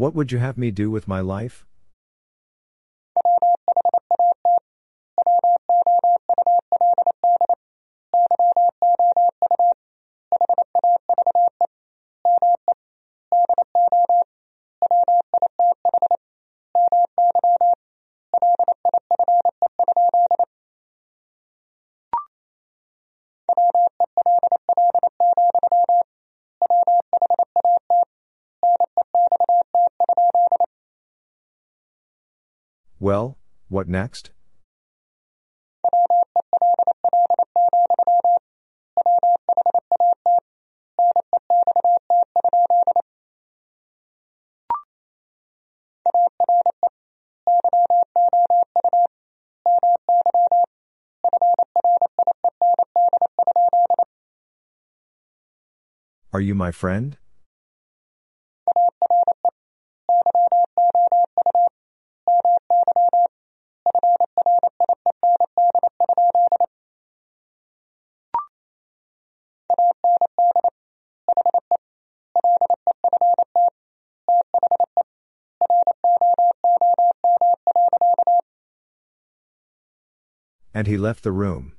What would you have me do with my life? Next? Are you my friend? And he left the room.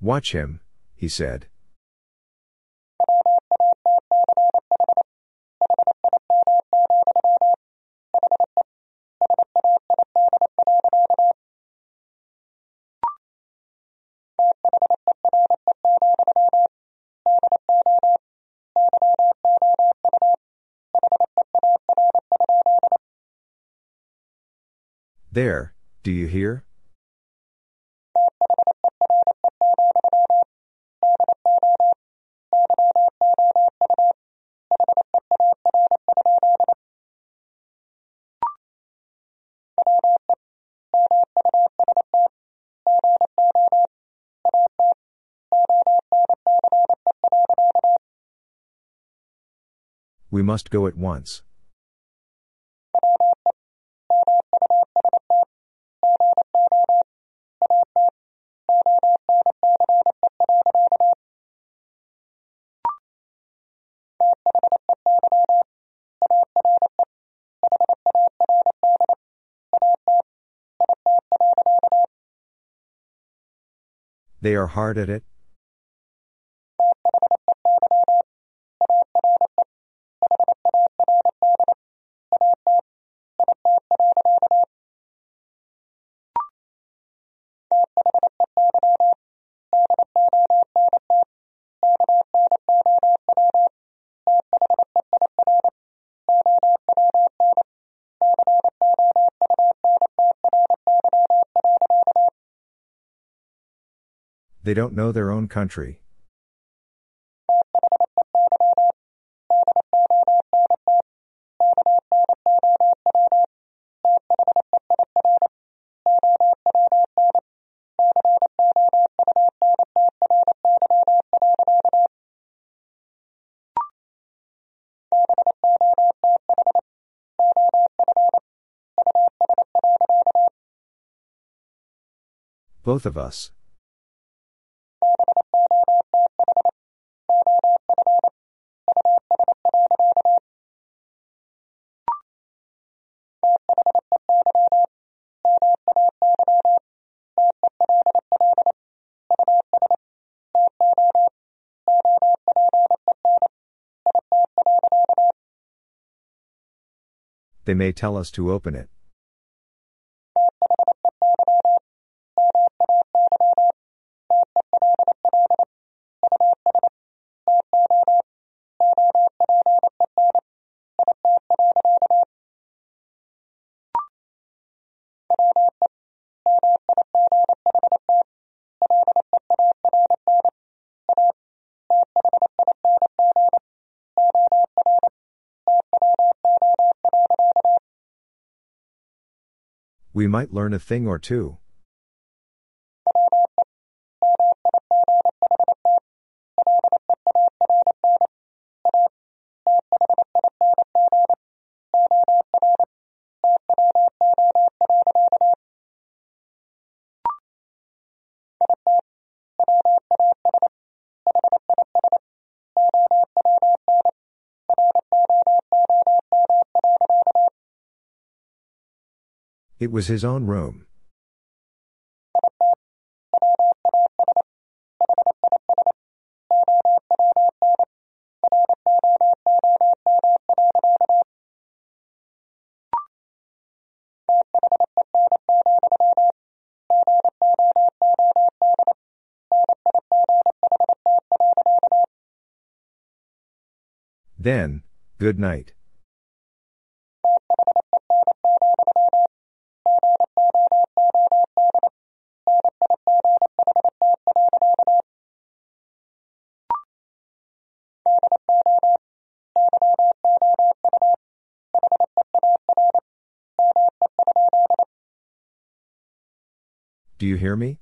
Watch him, he said. There, do you hear? We must go at once. They are hard at it? They don't know their own country. Both of us. They may tell us to open it. We might learn a thing or two. It was his own room. Then, good night. Hear me?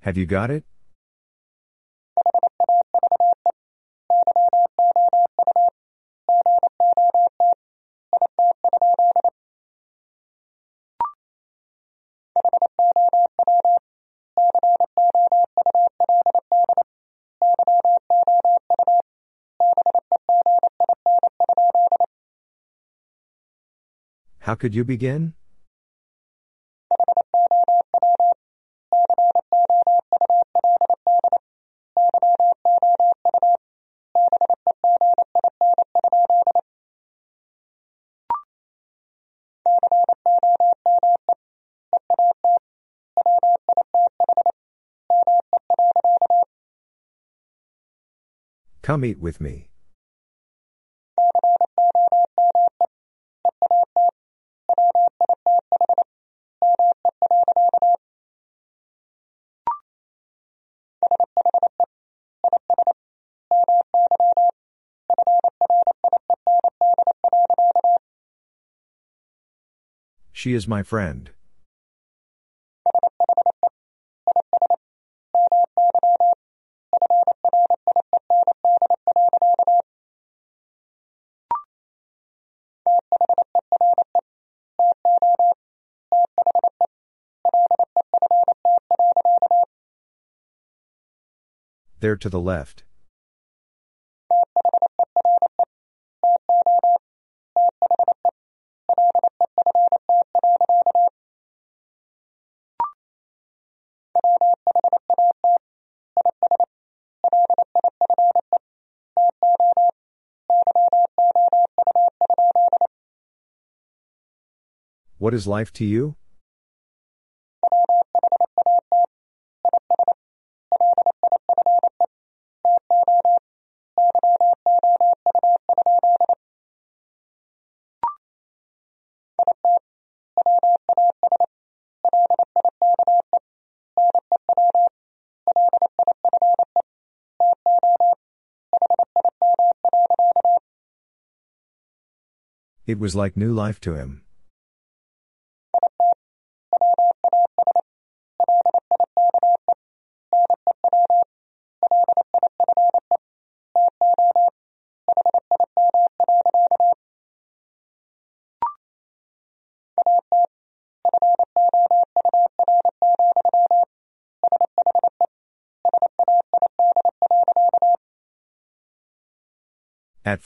Have you got it? How could you begin? Come eat with me. She is my friend. There to the left. What is life to you? It was like new life to him.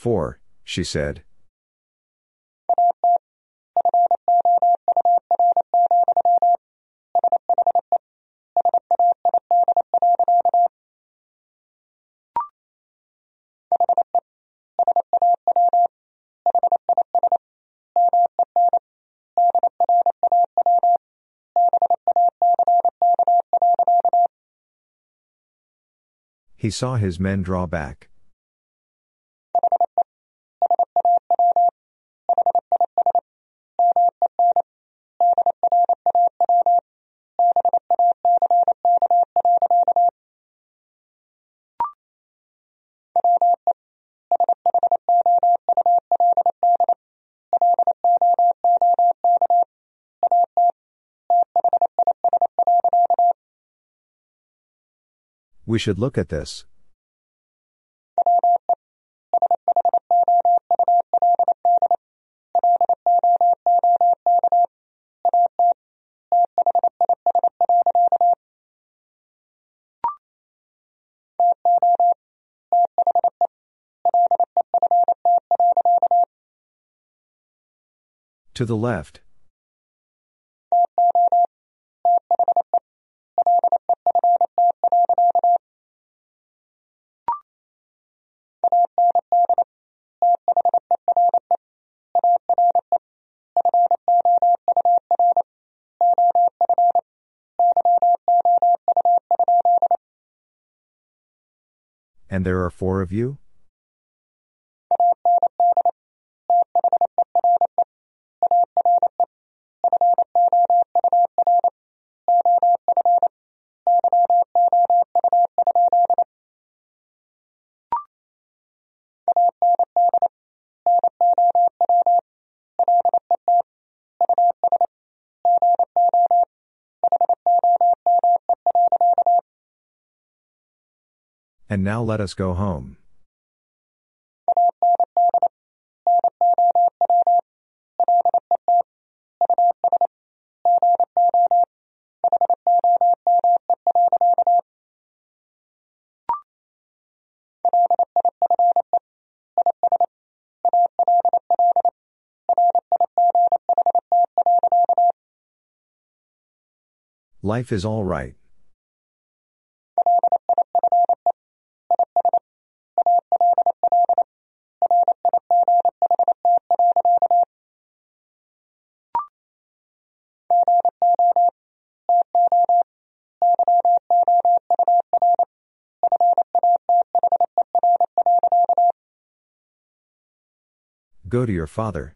Four, she said. He saw his men draw back. We should look at this. To the left. And there are four of you? And now let us go home. Life is all Go to your father.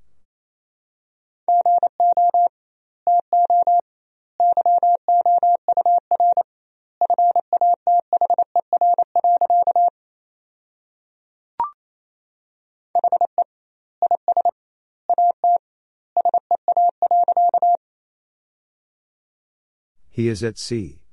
He is at sea.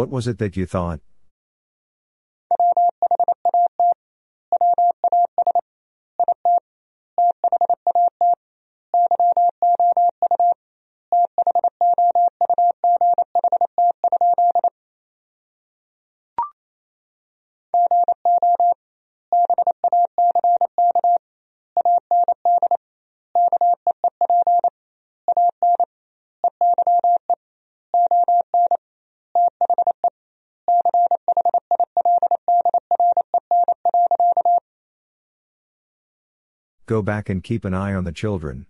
What was it that you thought? Go back and keep an eye on the children.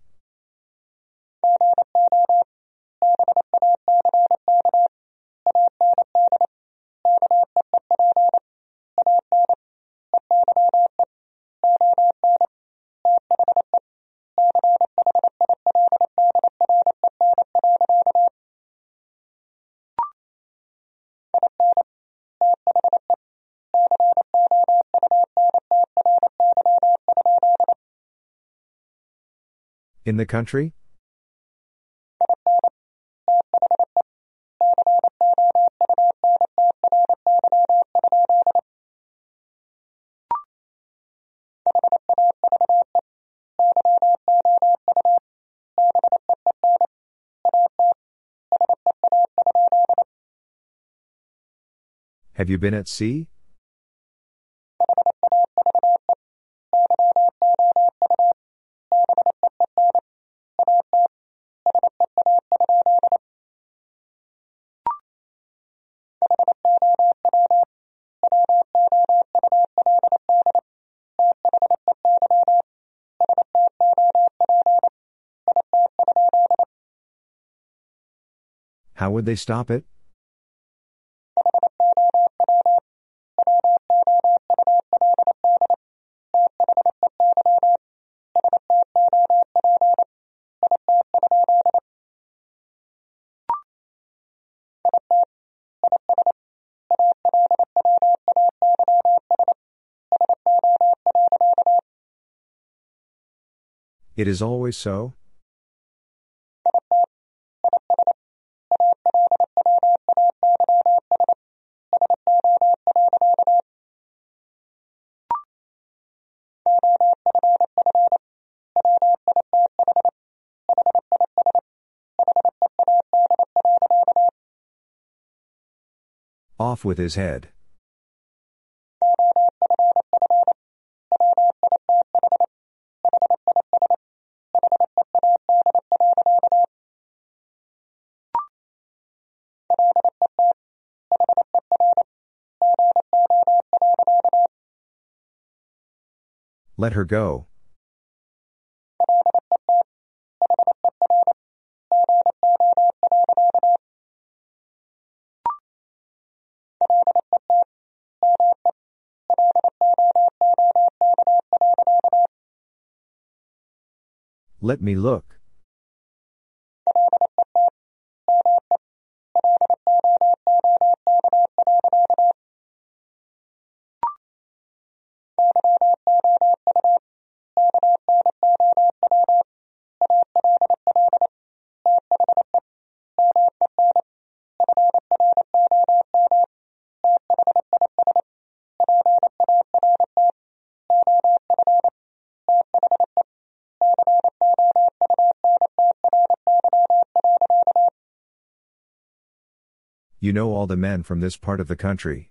In the country? Have you been at sea? Would they stop it? It is always so? Off with his head. Let her go. Let me look. You know all the men from this part of the country.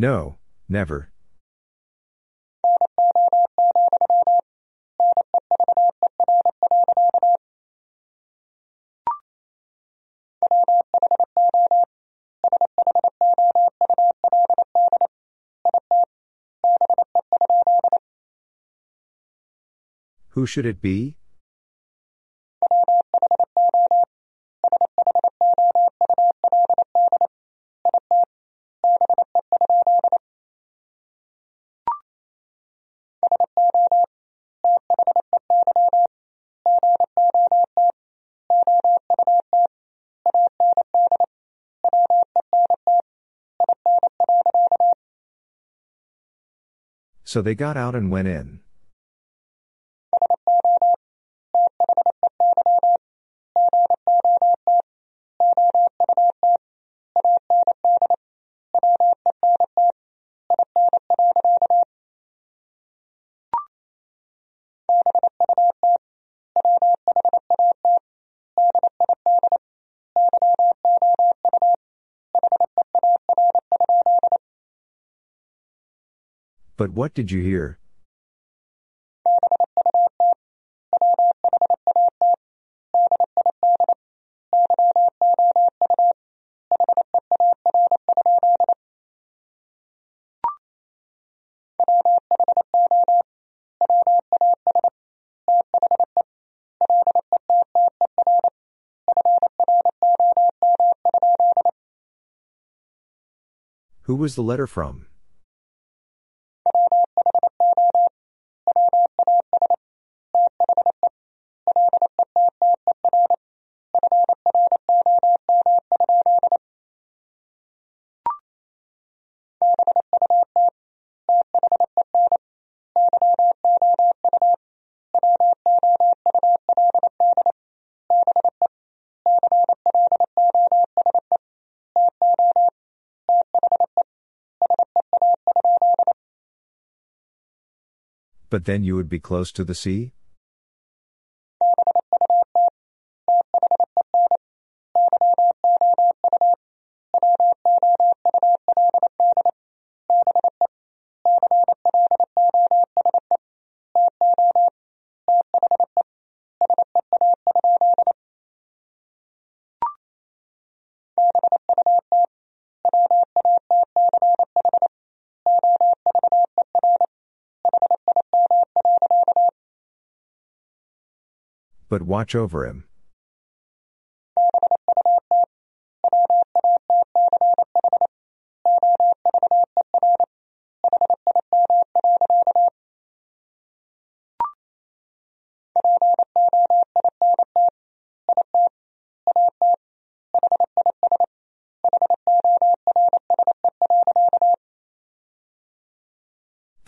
No, never. Who should it be? So they got out and went in. But what did you hear? Who was the letter from? But then you would be close to the sea? But watch over him.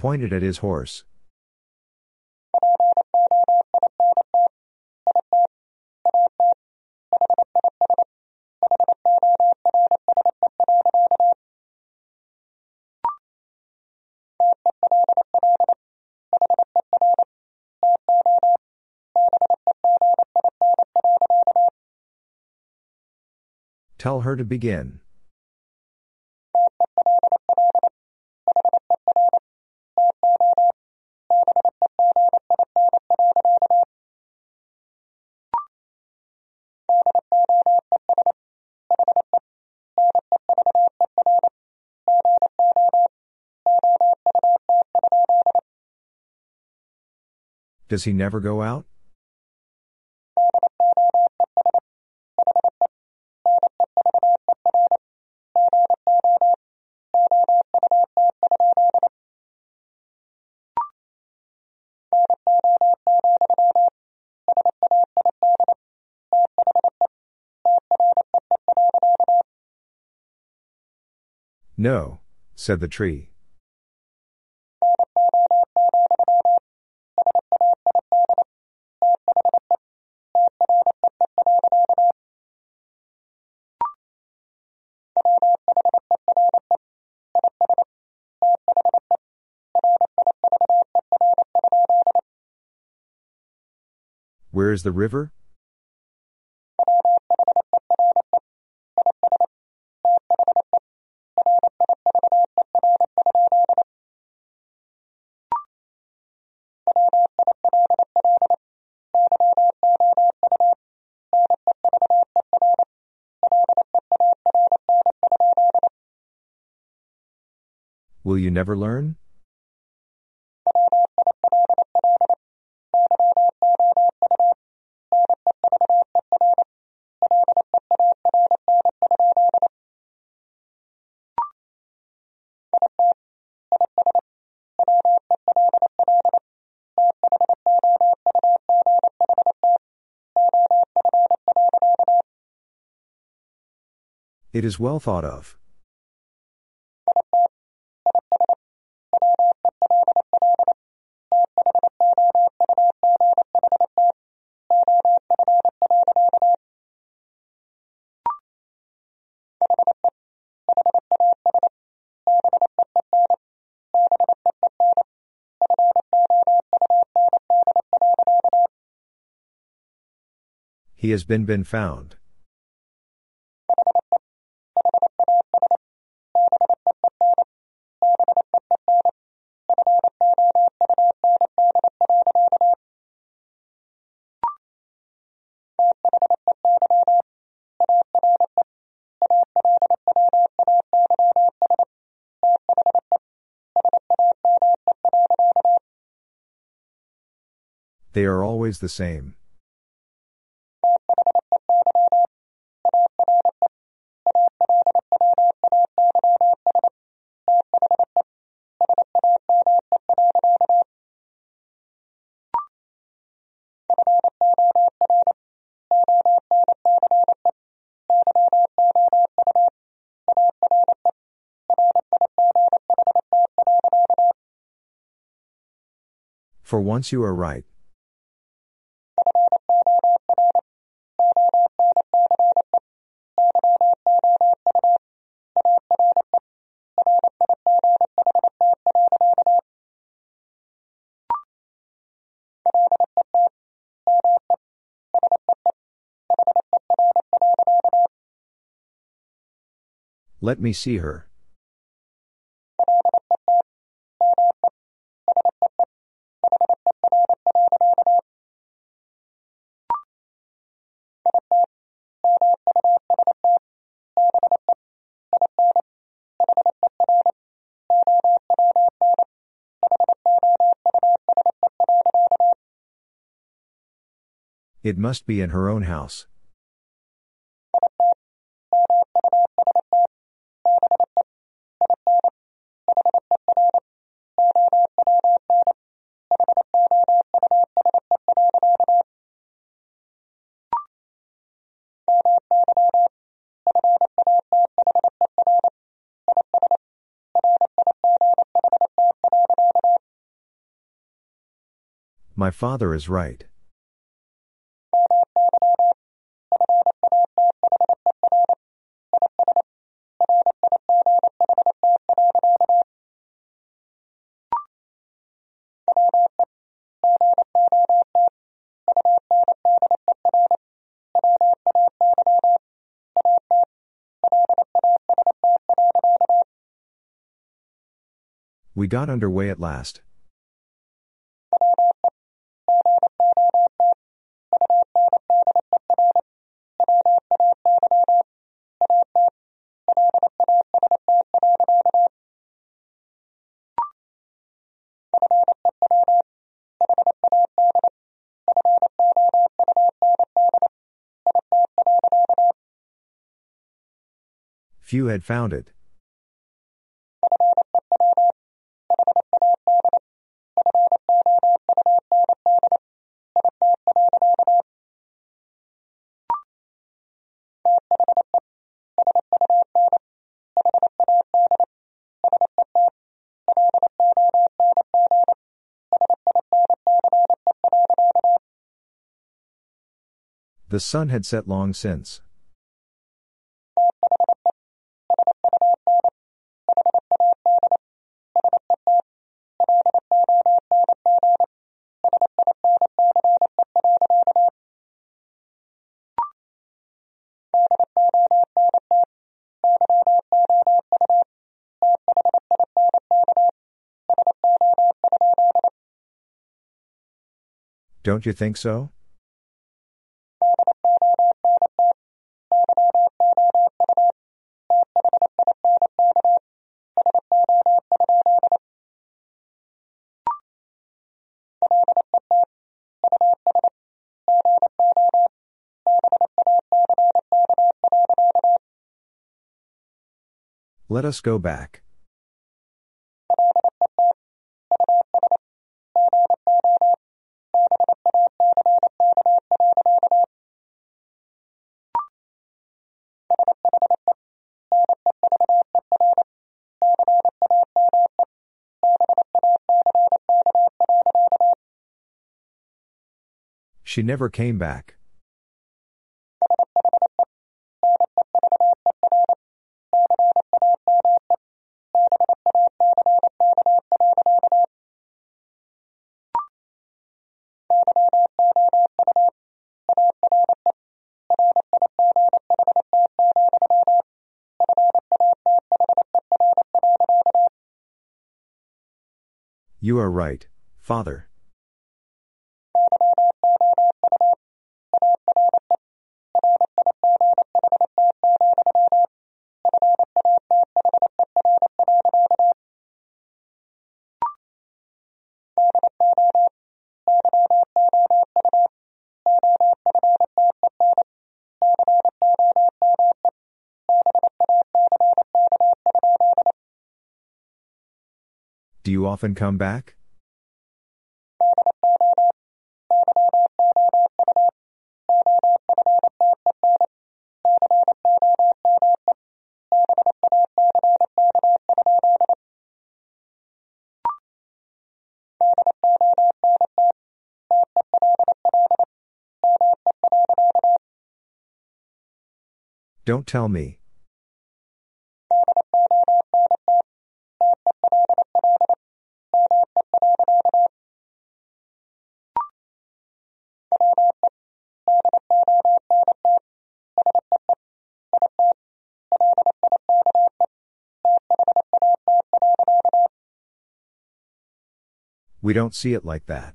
pointed at his horse. Tell her to begin. Does he never go out? No, said the tree. Where is the river? Never learn? It is well thought of. He has been been found. They are always the same. For once you are right. Let me see her. It must be in her own house. My father is right. We got underway at last. Few had found it. The sun had set long since. Don't you think so? Let us go back. She never came back. You are right, father. Often come back? Don't tell me. We don't see it like that.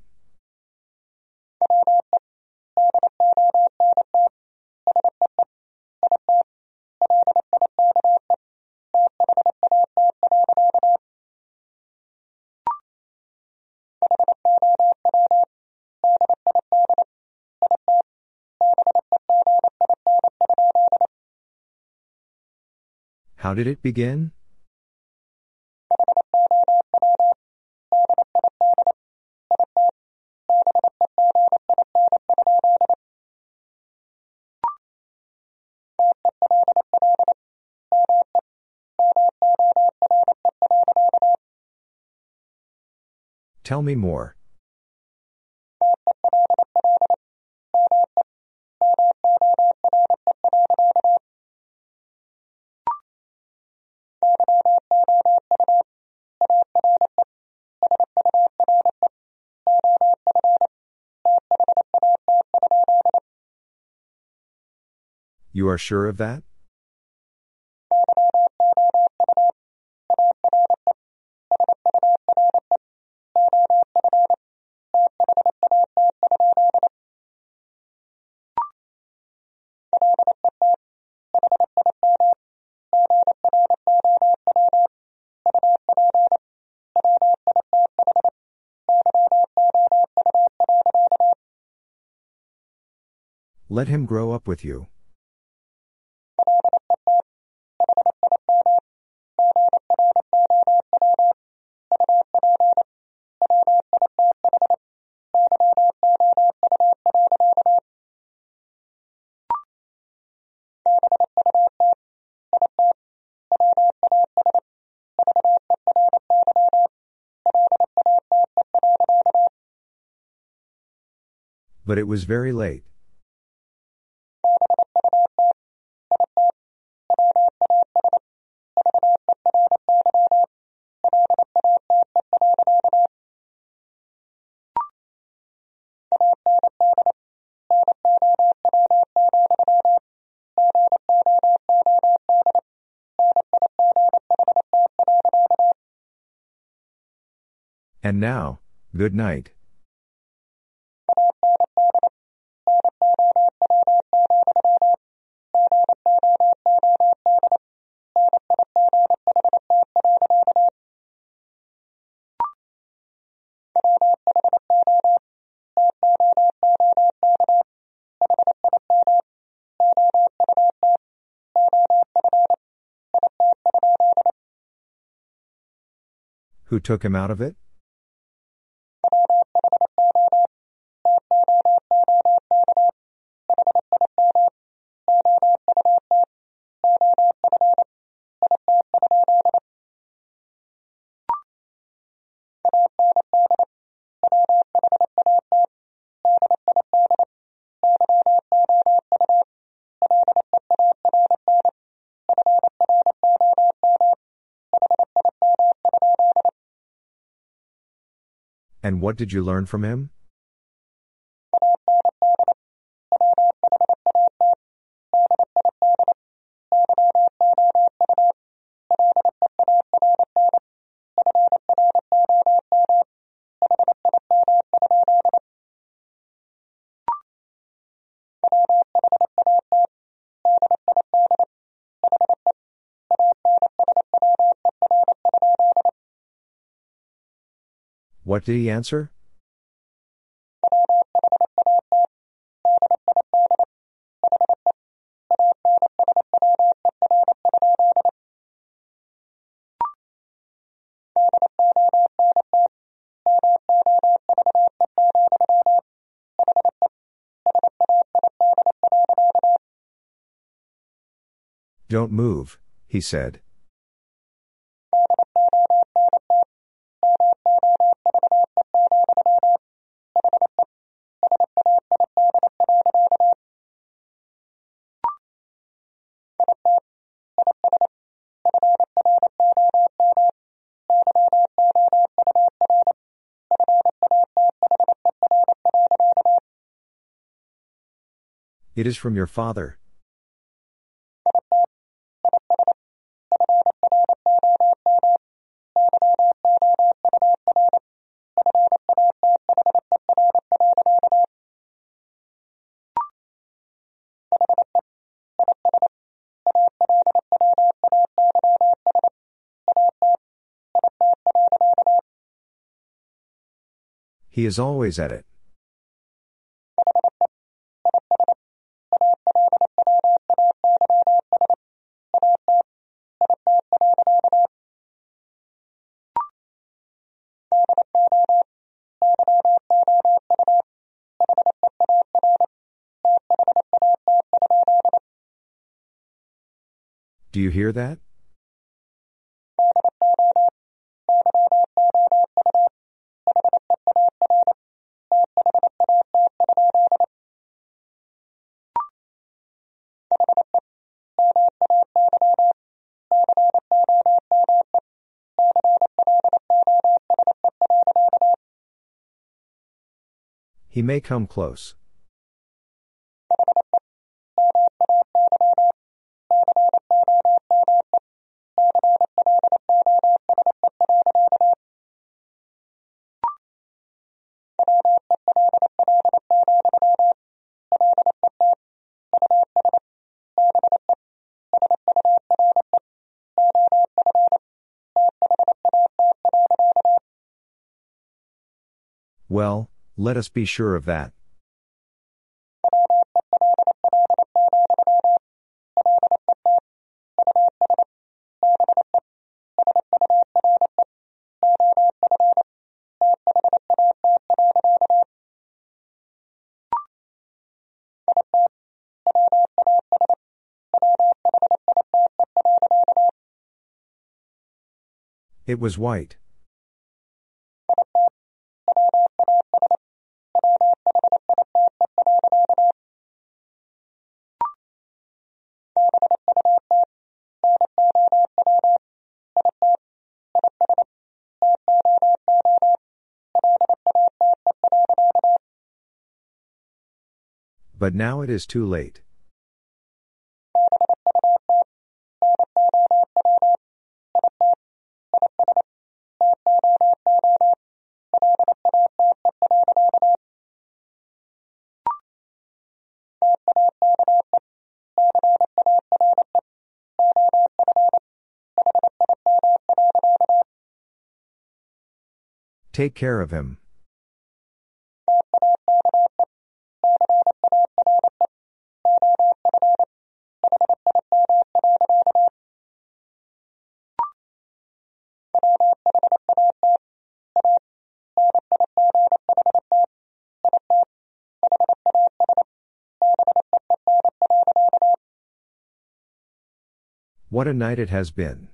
How did it begin? Tell me more. You are sure of that? Let him grow up with you. But it was very late. And now, good night. Who took him out of it? What did you learn from him? What did he answer? Don't move, he said. It is from your father. He is always at it. Do you hear that? He may come close. Well, let us be sure of that. It was white. But now it is too late. Take care of him. What a night it has been.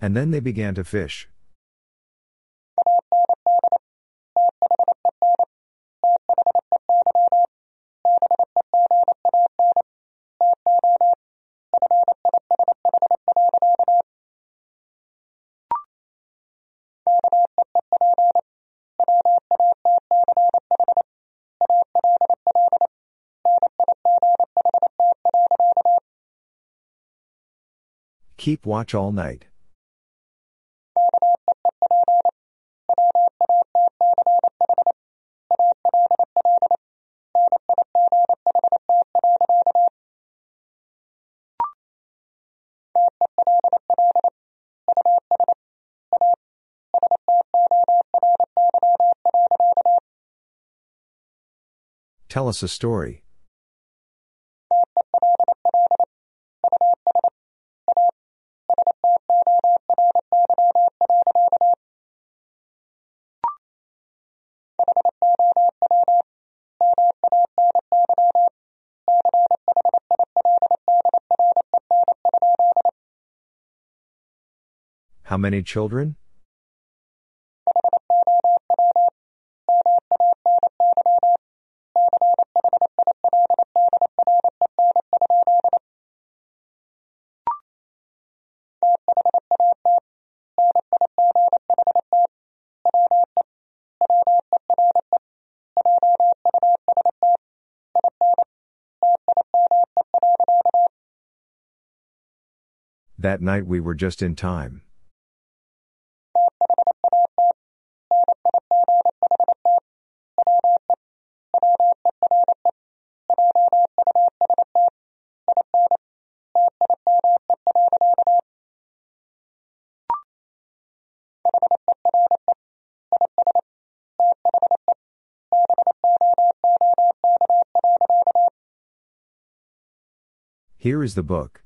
And then they began to fish. Keep watch all night. Tell us a story. How many children? That night we were just in time. Here is the book.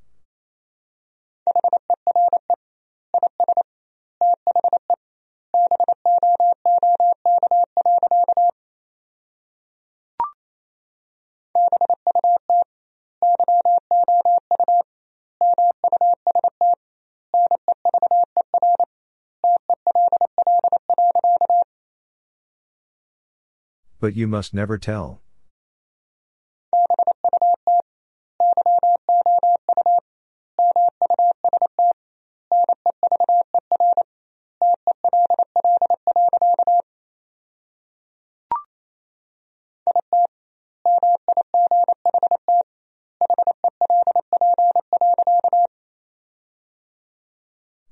But you must never tell.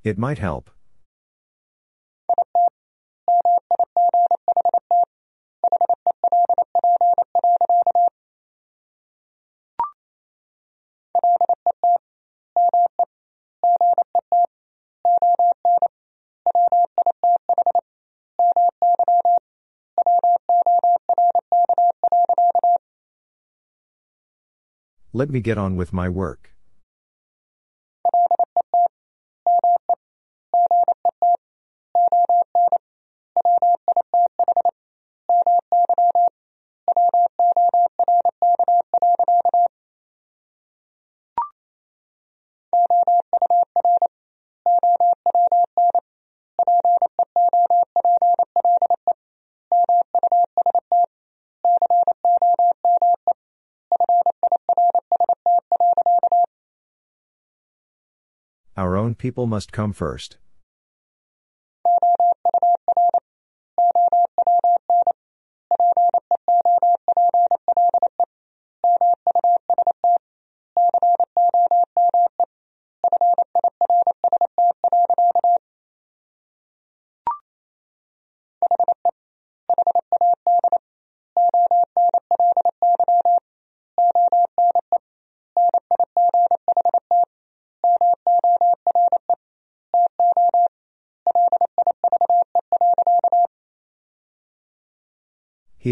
It might help. Let me get on with my work. People must come first.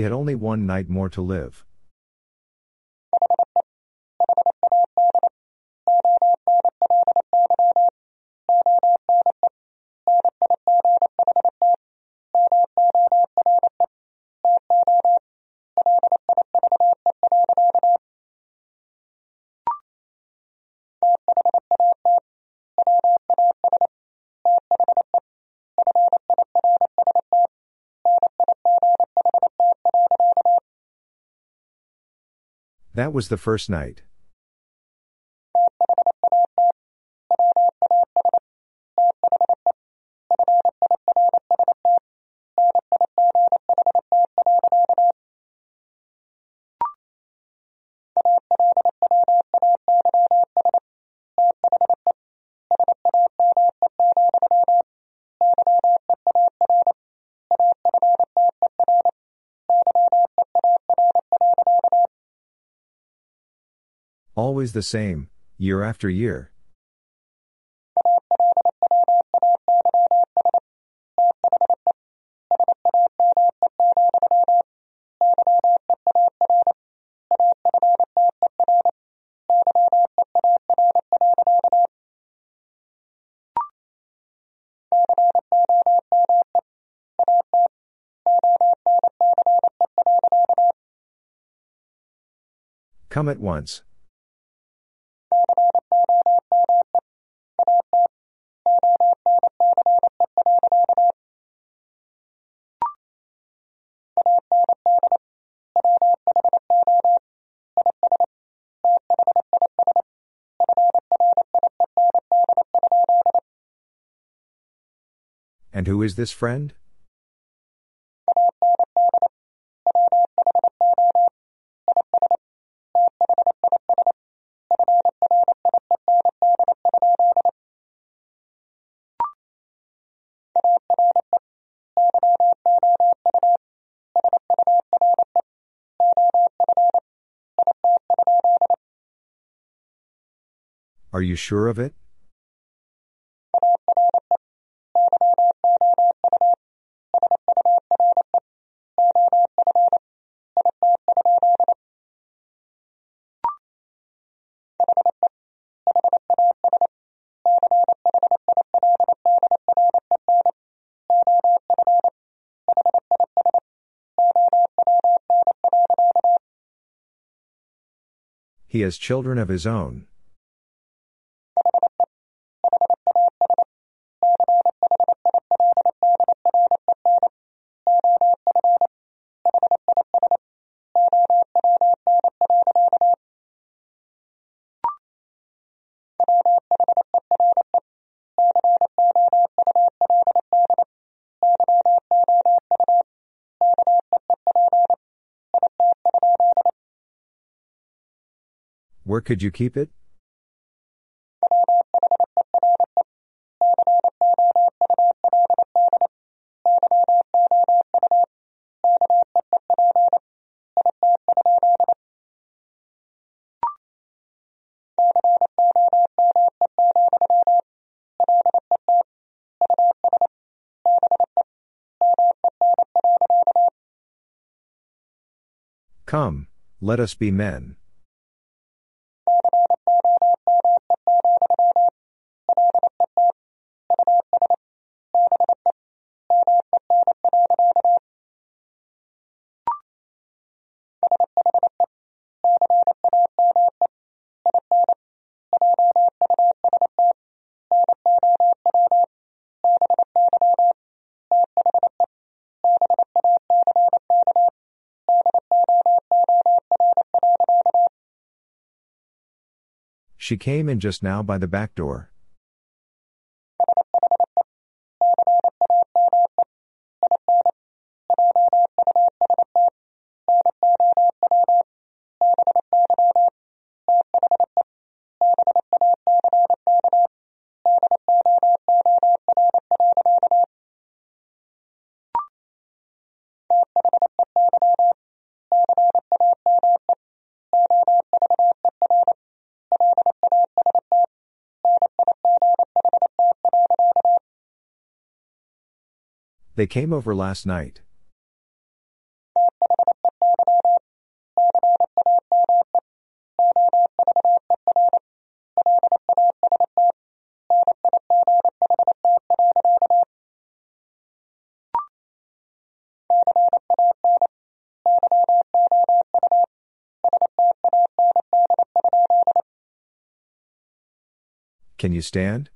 He had only one night more to live. That was the first night. Always the same, year after year. Come at once. Who is this friend? Are you sure of it? He has children of his own. Or could you keep it? Come, let us be men. She came in just now by the back door. They came over last night. Can you stand?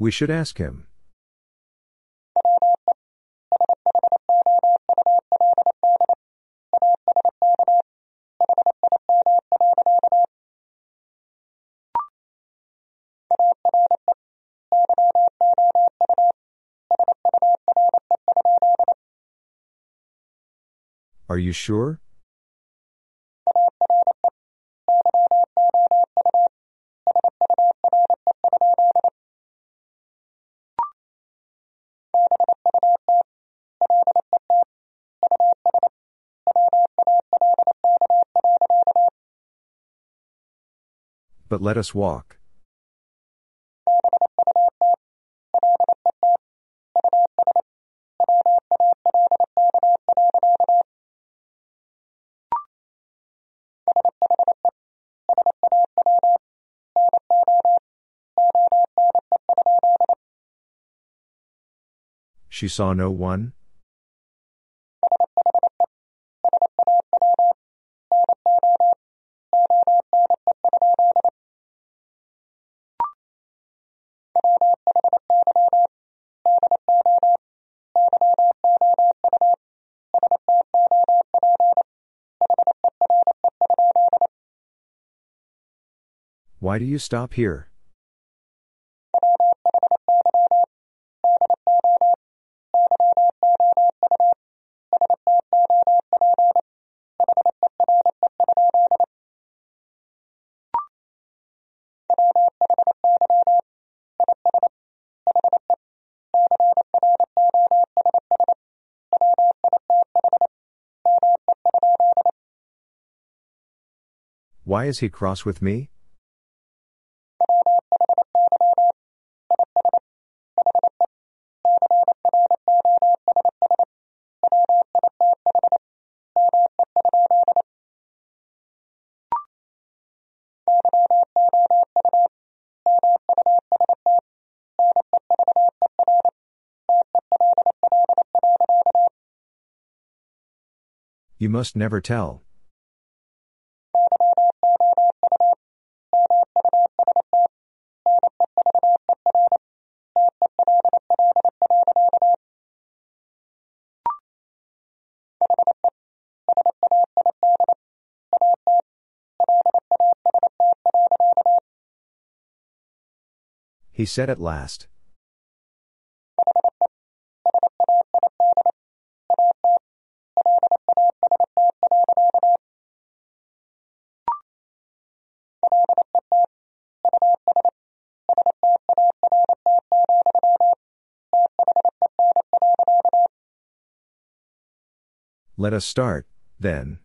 We should ask him. Are you sure? But let us walk. She saw no one? Why do you stop here? Why is he cross with me? You must never tell. He said at last. Let us start, then.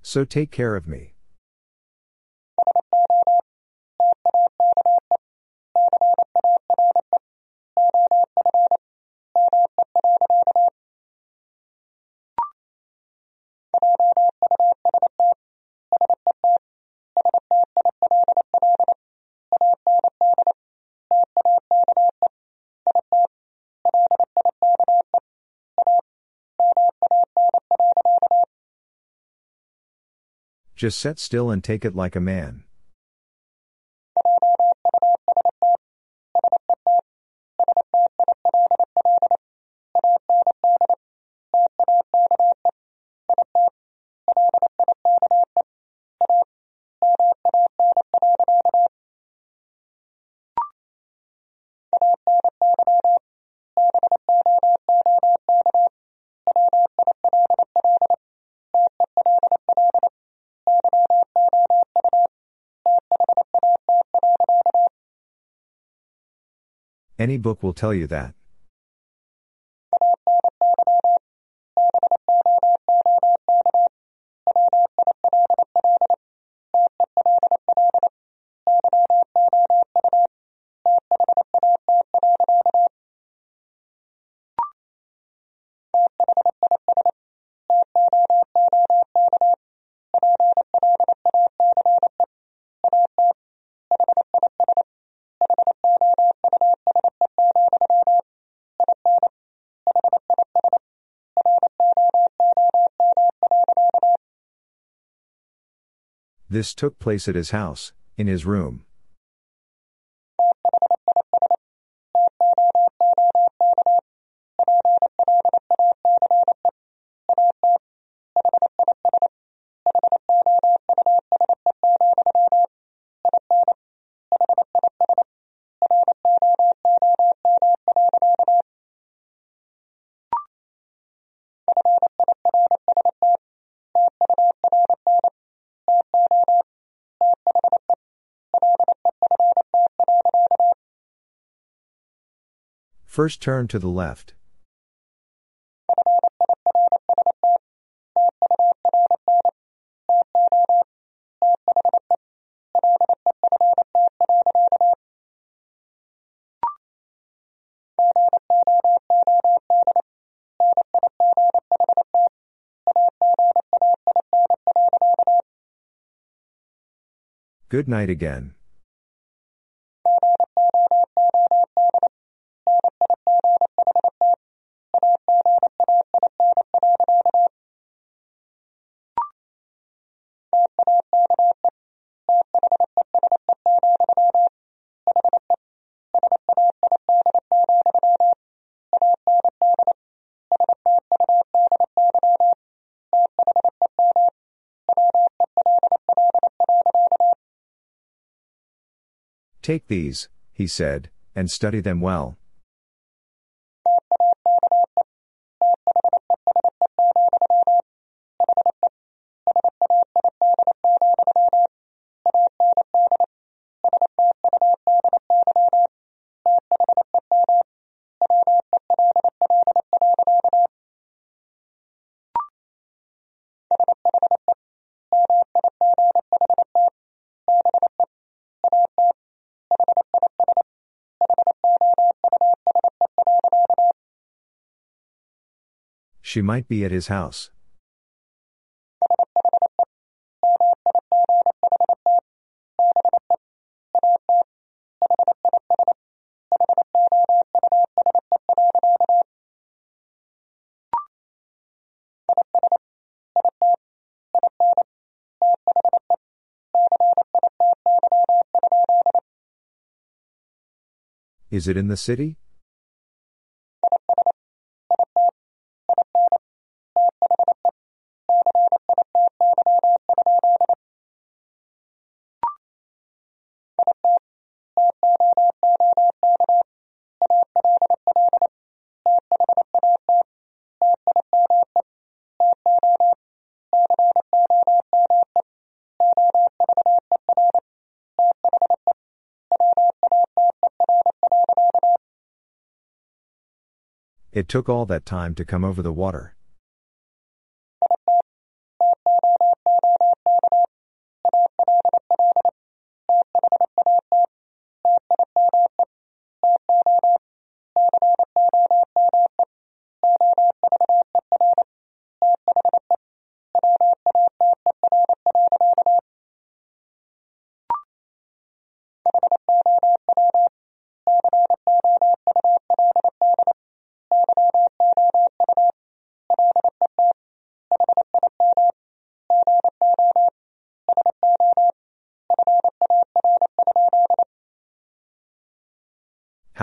So take care of me. Just set still and take it like a man. Any book will tell you that. This took place at his house, in his room. First turn to the left. Good night again. Take these, he said, and study them well. She might be at his house. Is it in the city? It took all that time to come over the water.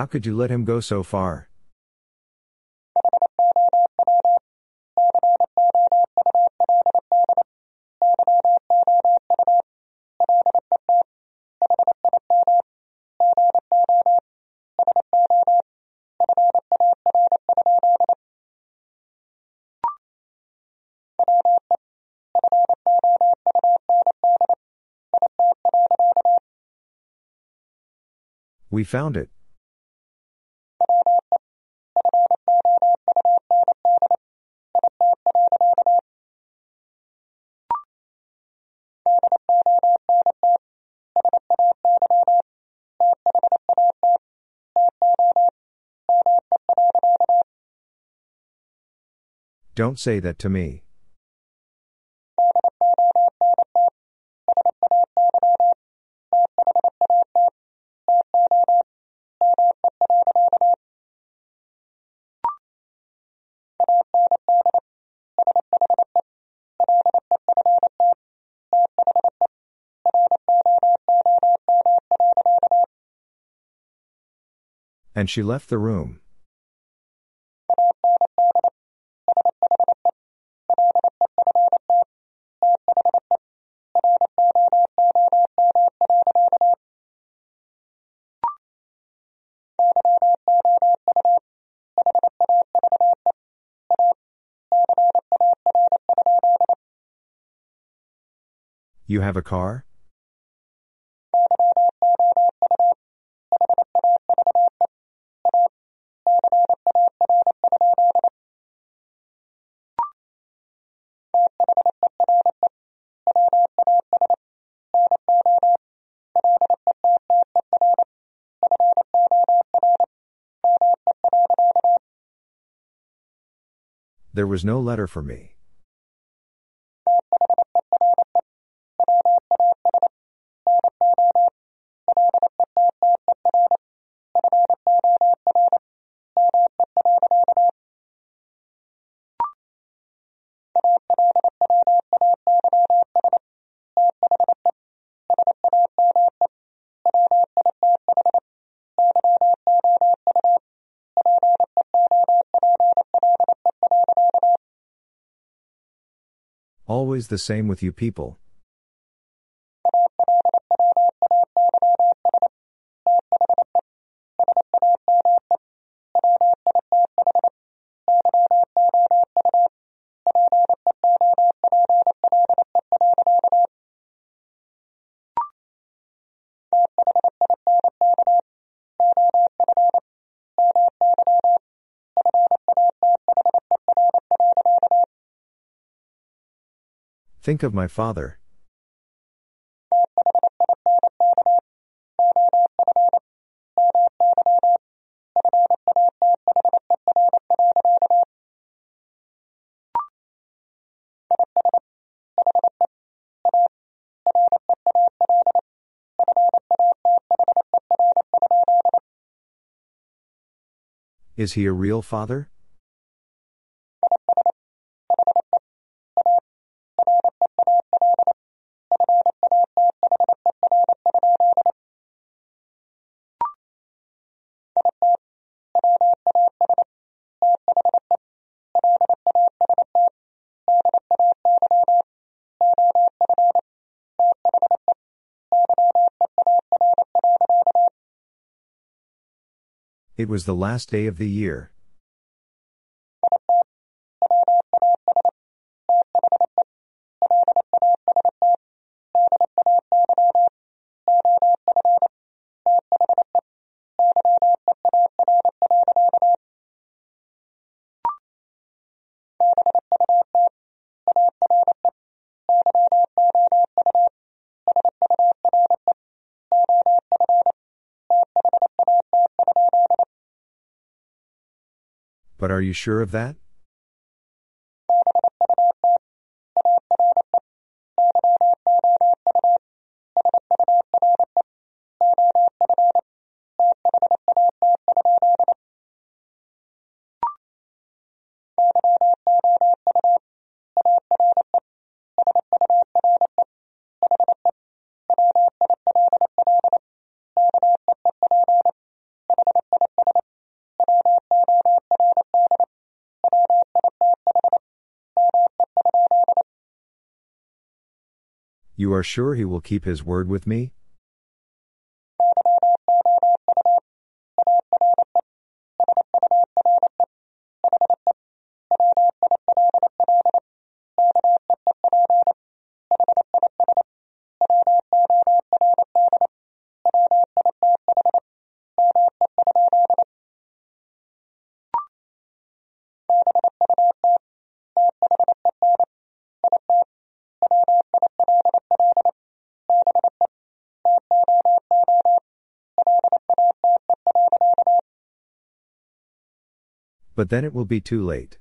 How could you let him go so far? We found it. Don't say that to me. And she left the room. You have a car? There was no letter for me. Always the same with you people. Think of my father. Is he a real father? It was the last day of the year. You sure of that? You are sure he will keep his word with me? But then it will be too late.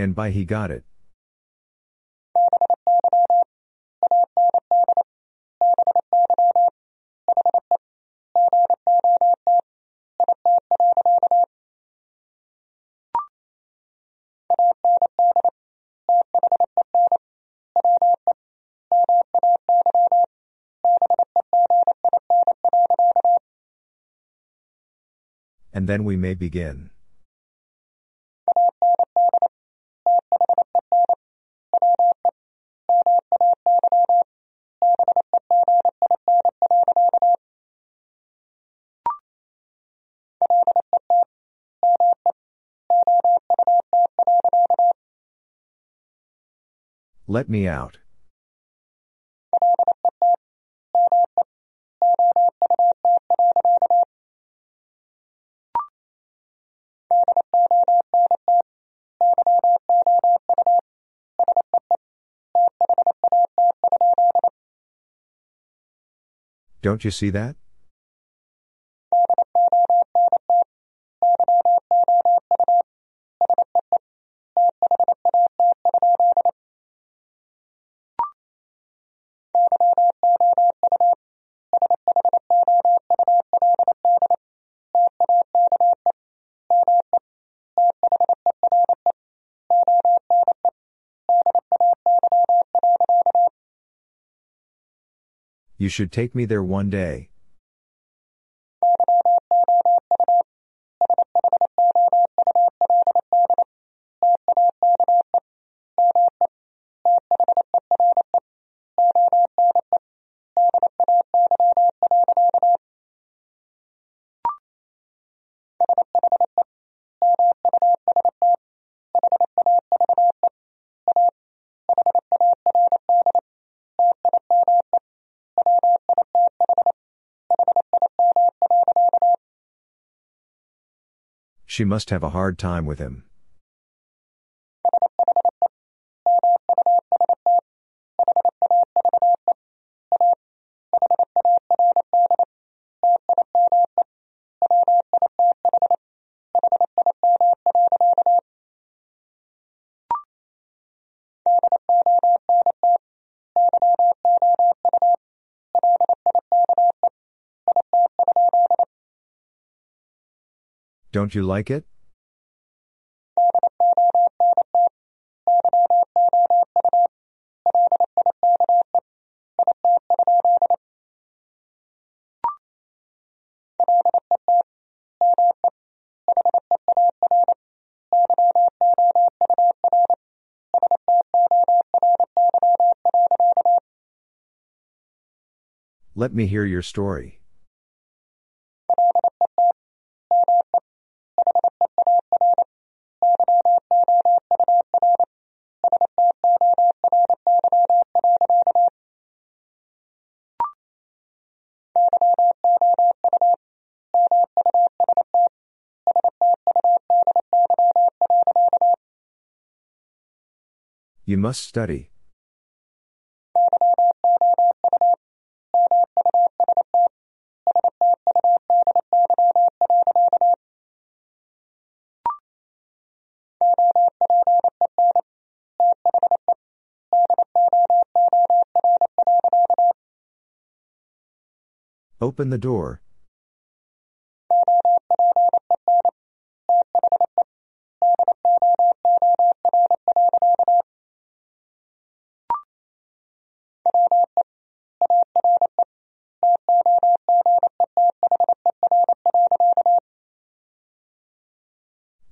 And by he got it. And then we may begin. Let me out. Don't you see that? You should take me there one day. She must have a hard time with him. Don't you like it? Let me hear your story. Must study. Open the door.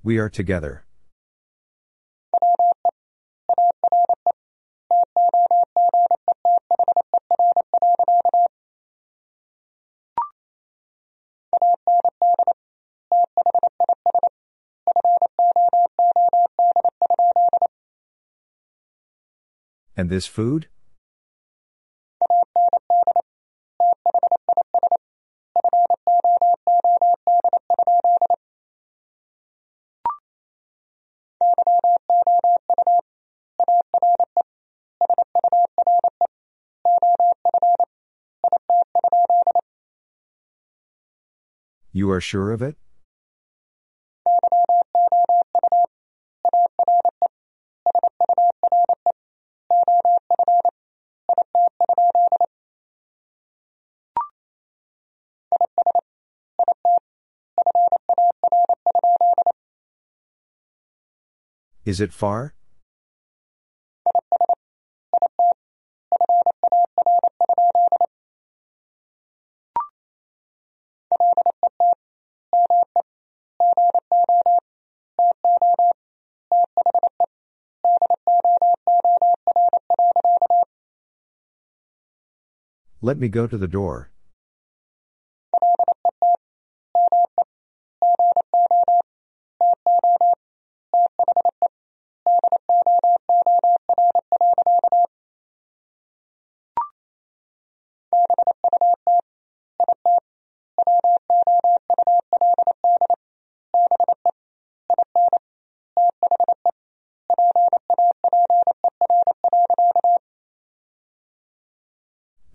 We are together. And this food? You are sure of it? Is it far? Let me go to the door.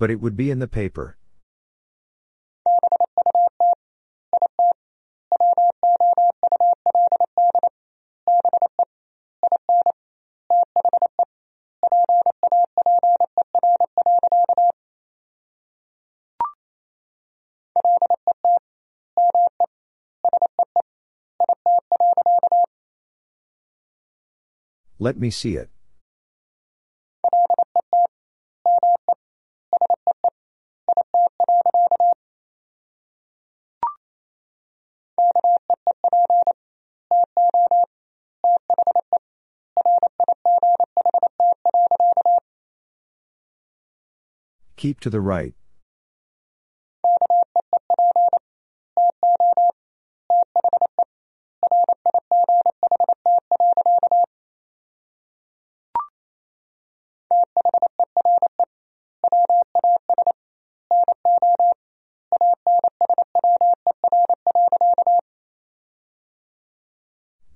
But it would be in the paper. Let me see it. Keep to the right.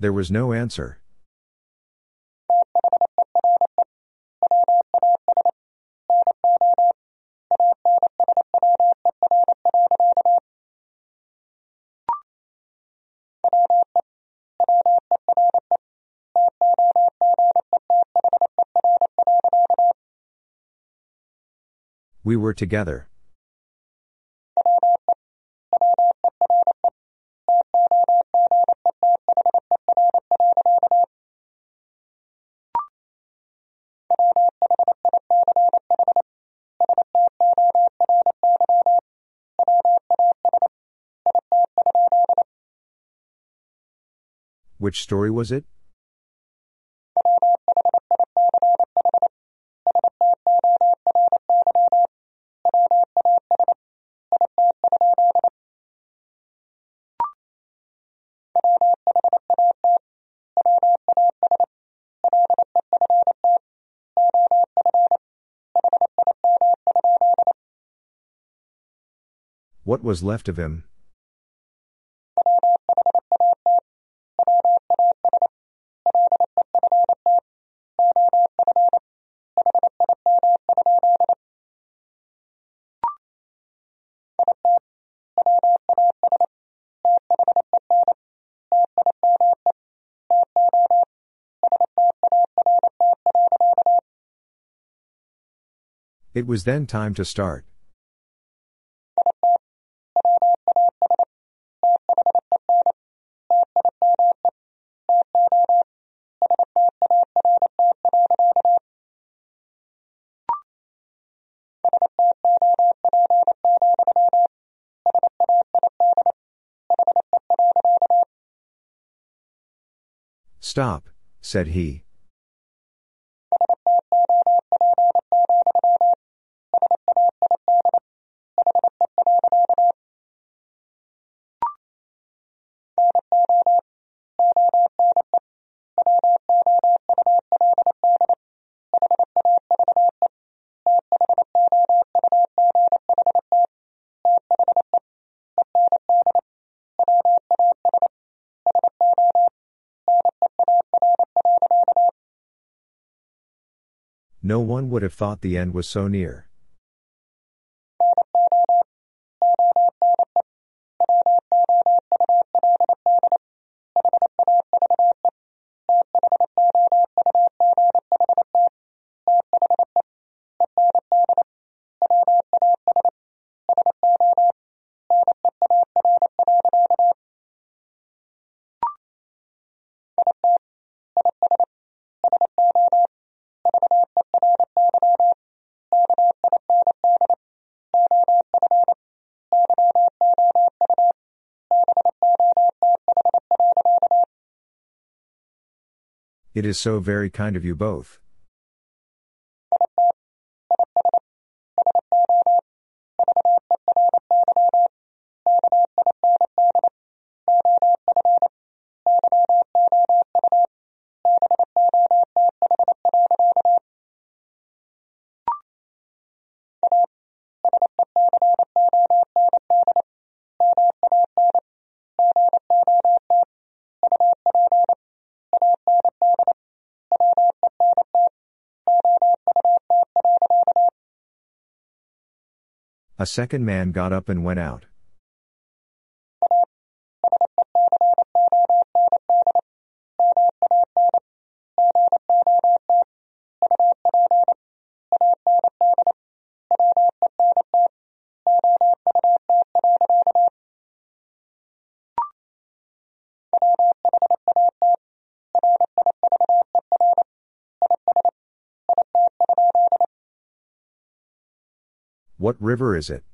There was no answer. We were together. Which story was it? What was left of him? It was then time to start. Stop, said he. No one would have thought the end was so near. It is so very kind of you both. A second man got up and went out. What river is it?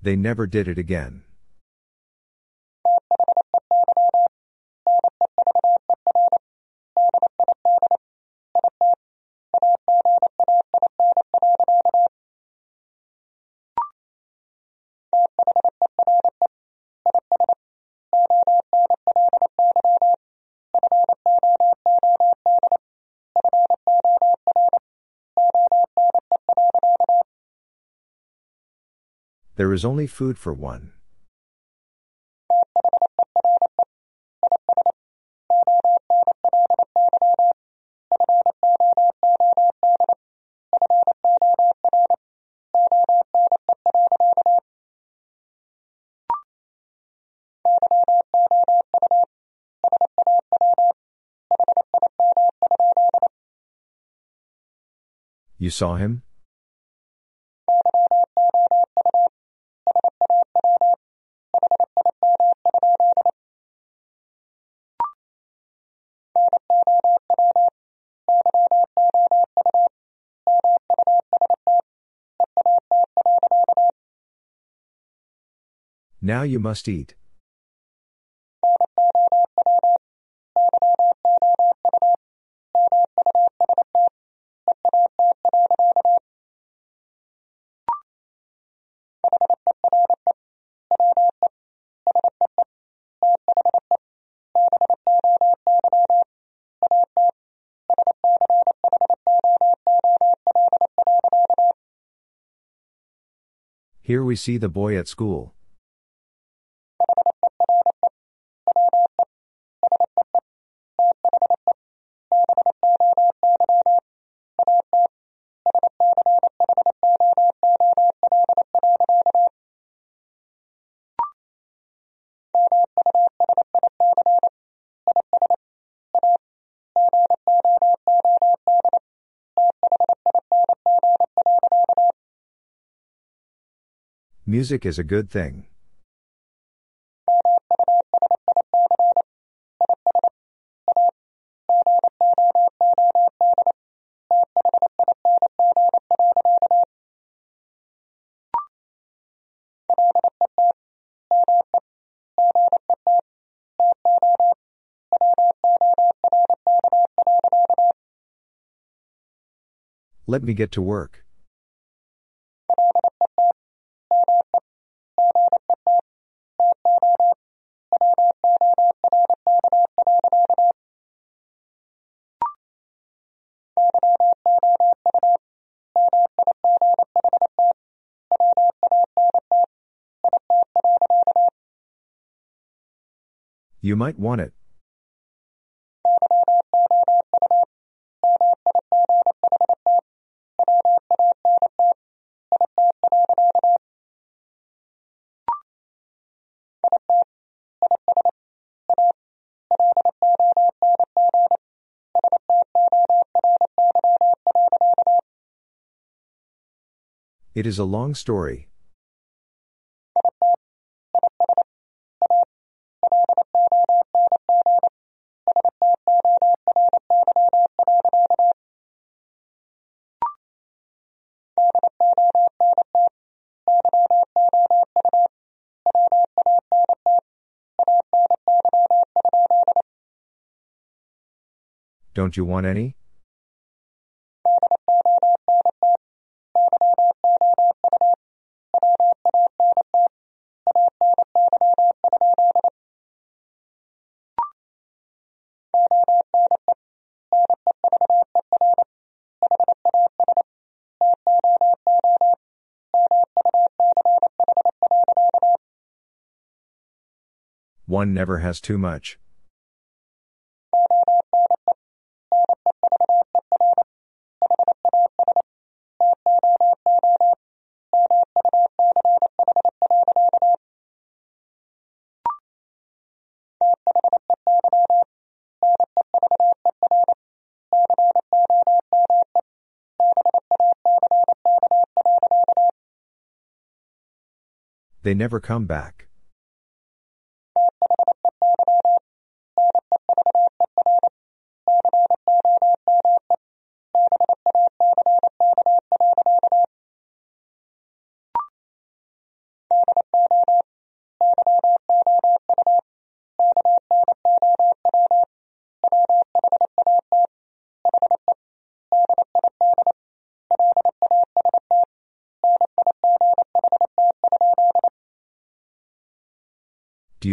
They never did it again. There is only food for one. You saw him? Now you must eat. Here we see the boy at school. Music is a good thing. Let me get to work. You might want it. It is a long story. Don't you want any? One never has too much. They never come back.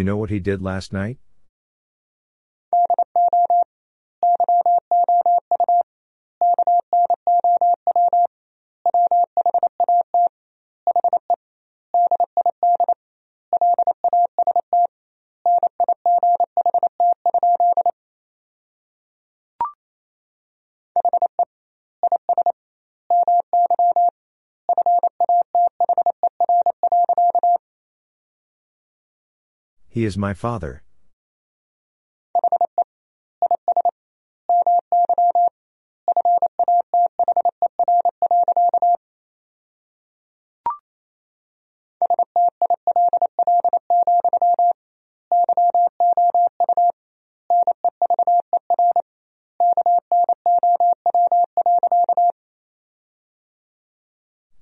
You know what he did last night? He is my father.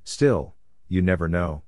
Still, you never know.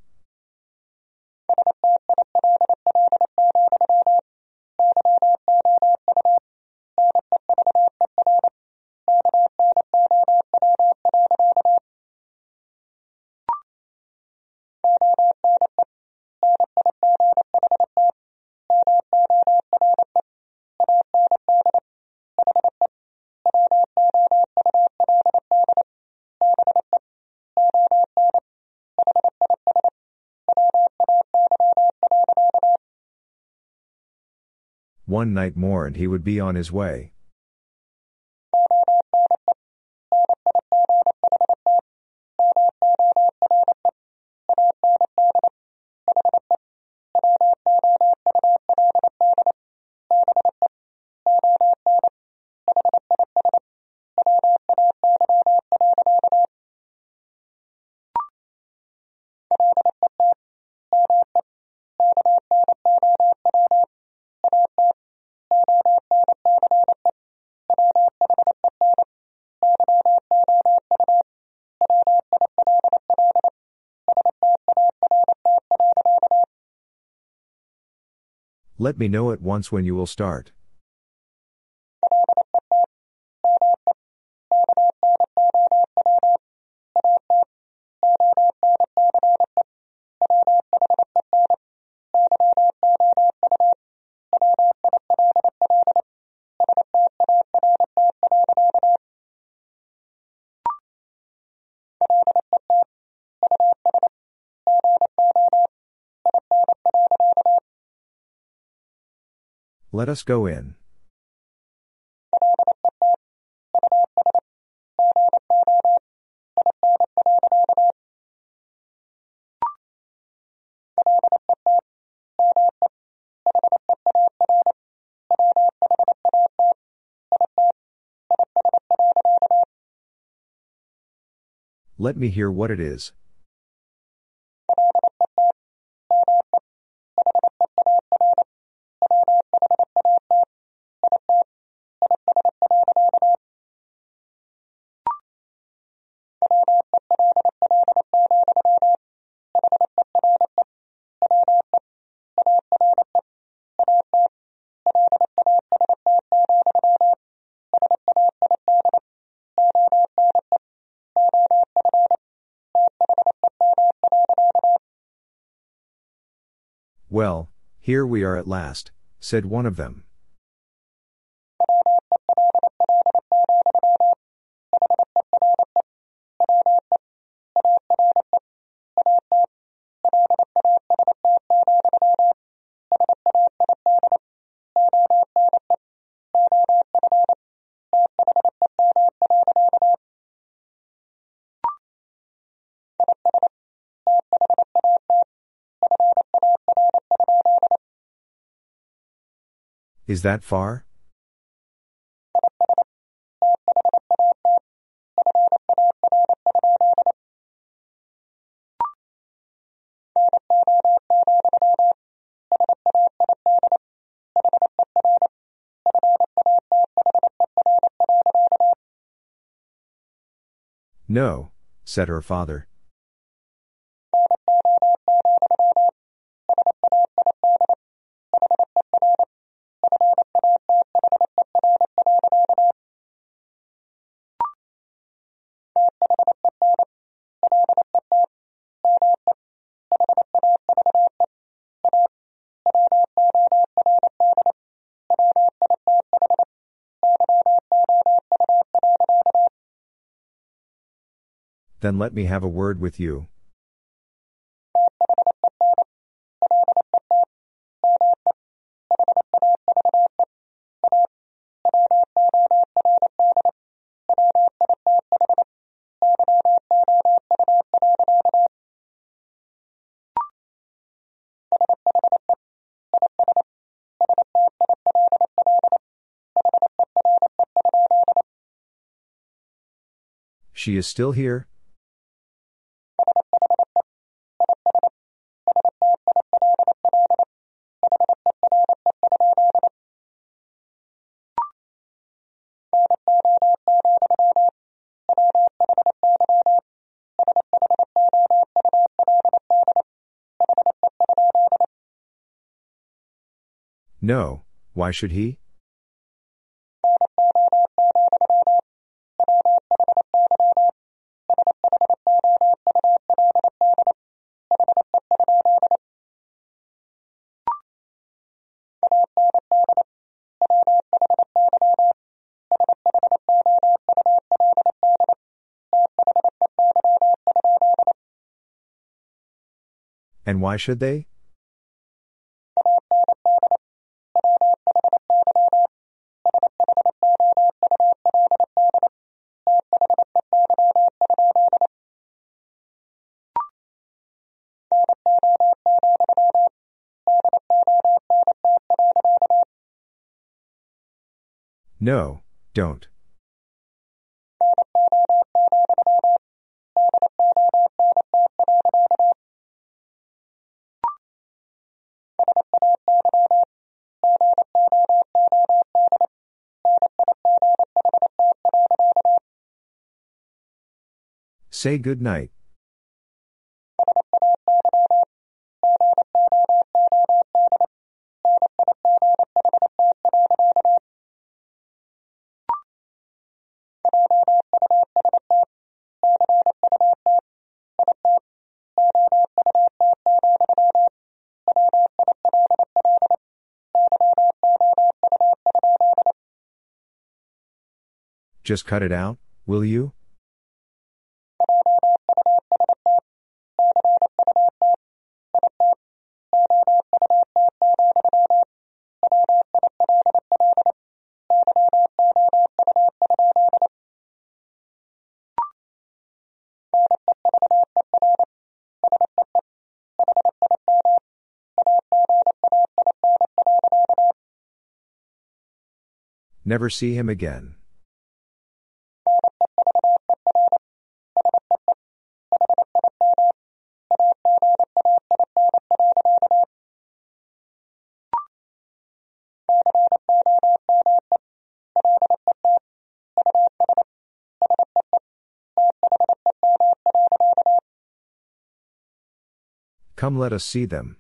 One night more and he would be on his way. Let me know at once when you will start. Let us go in. Let me hear what it is. Here we are at last, said one of them. Is that far? No, said her father. Then let me have a word with you. She is still here? No, why should he? And why should they? No, don't. Say good night. Just cut it out, will you? Never see him again. Come let us see them.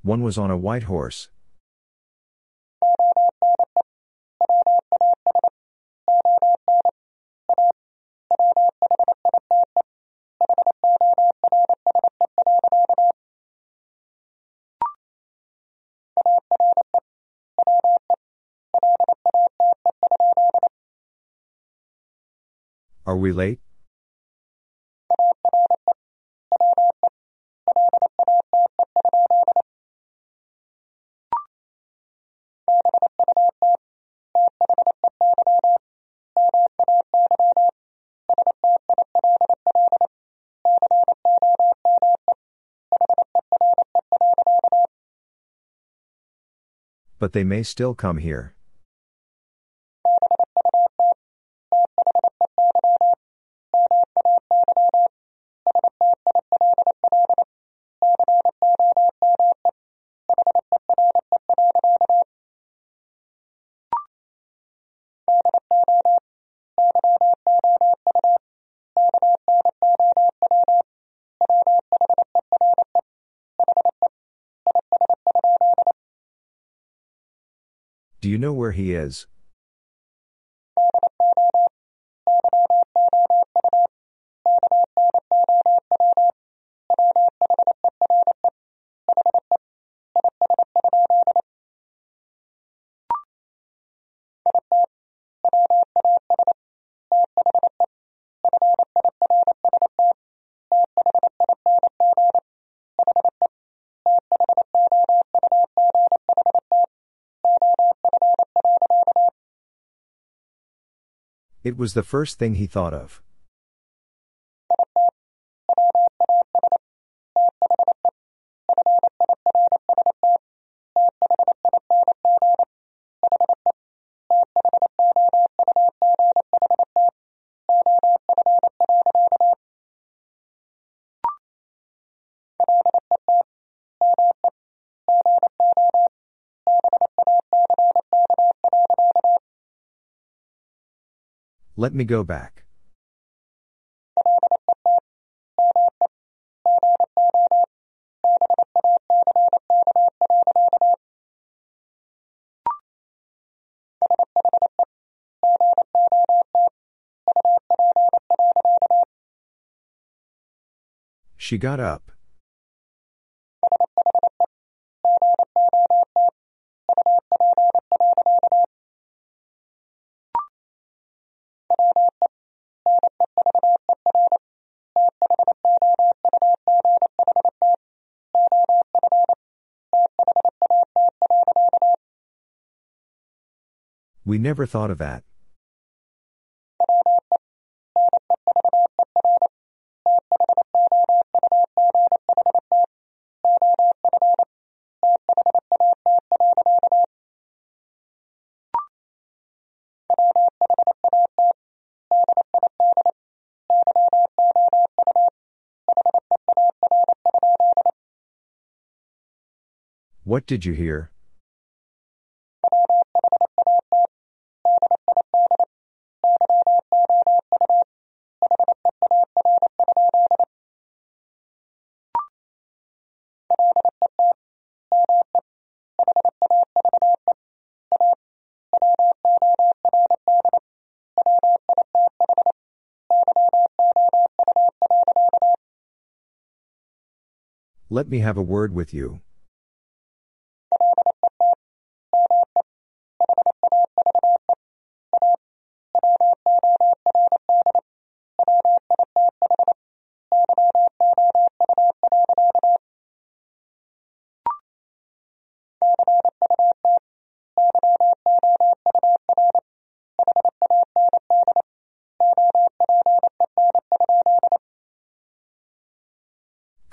One was on a white horse. We late? But they may still come here. Know where he is? It was the first thing he thought of. Let me go back. She got up. We never thought of that. What did you hear? Let me have a word with you.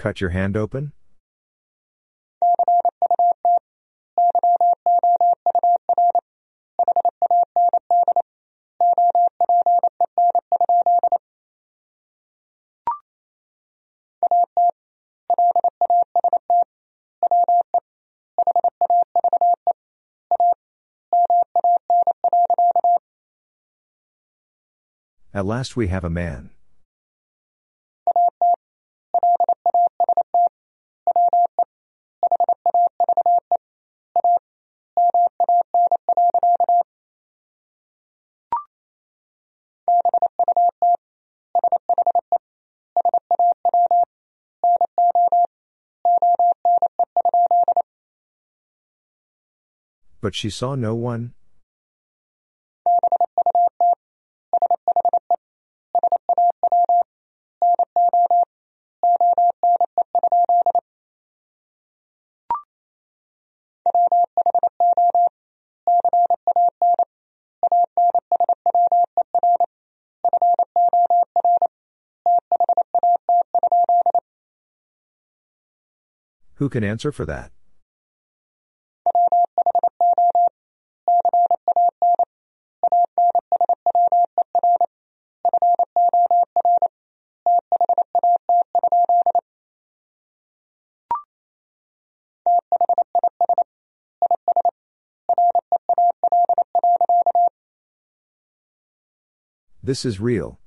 Cut your hand open? At last we have a man. But she saw no one? Who can answer for that? This is real.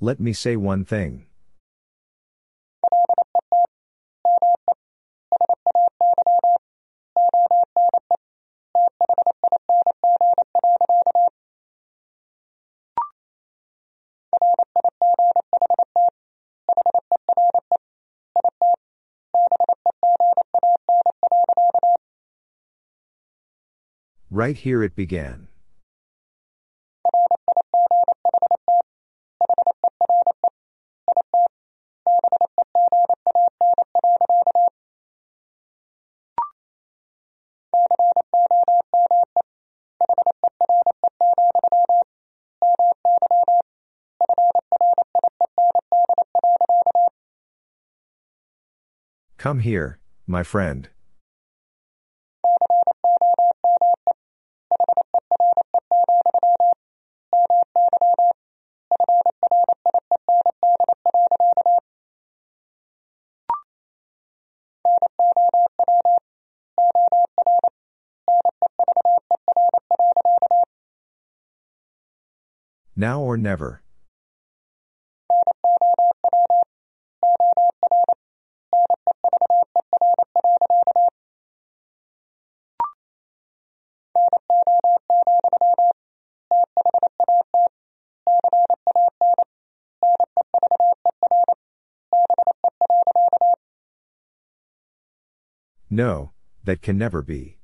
Let me say one thing. Right here it began. Come here, my friend. Now or never. No, that can never be.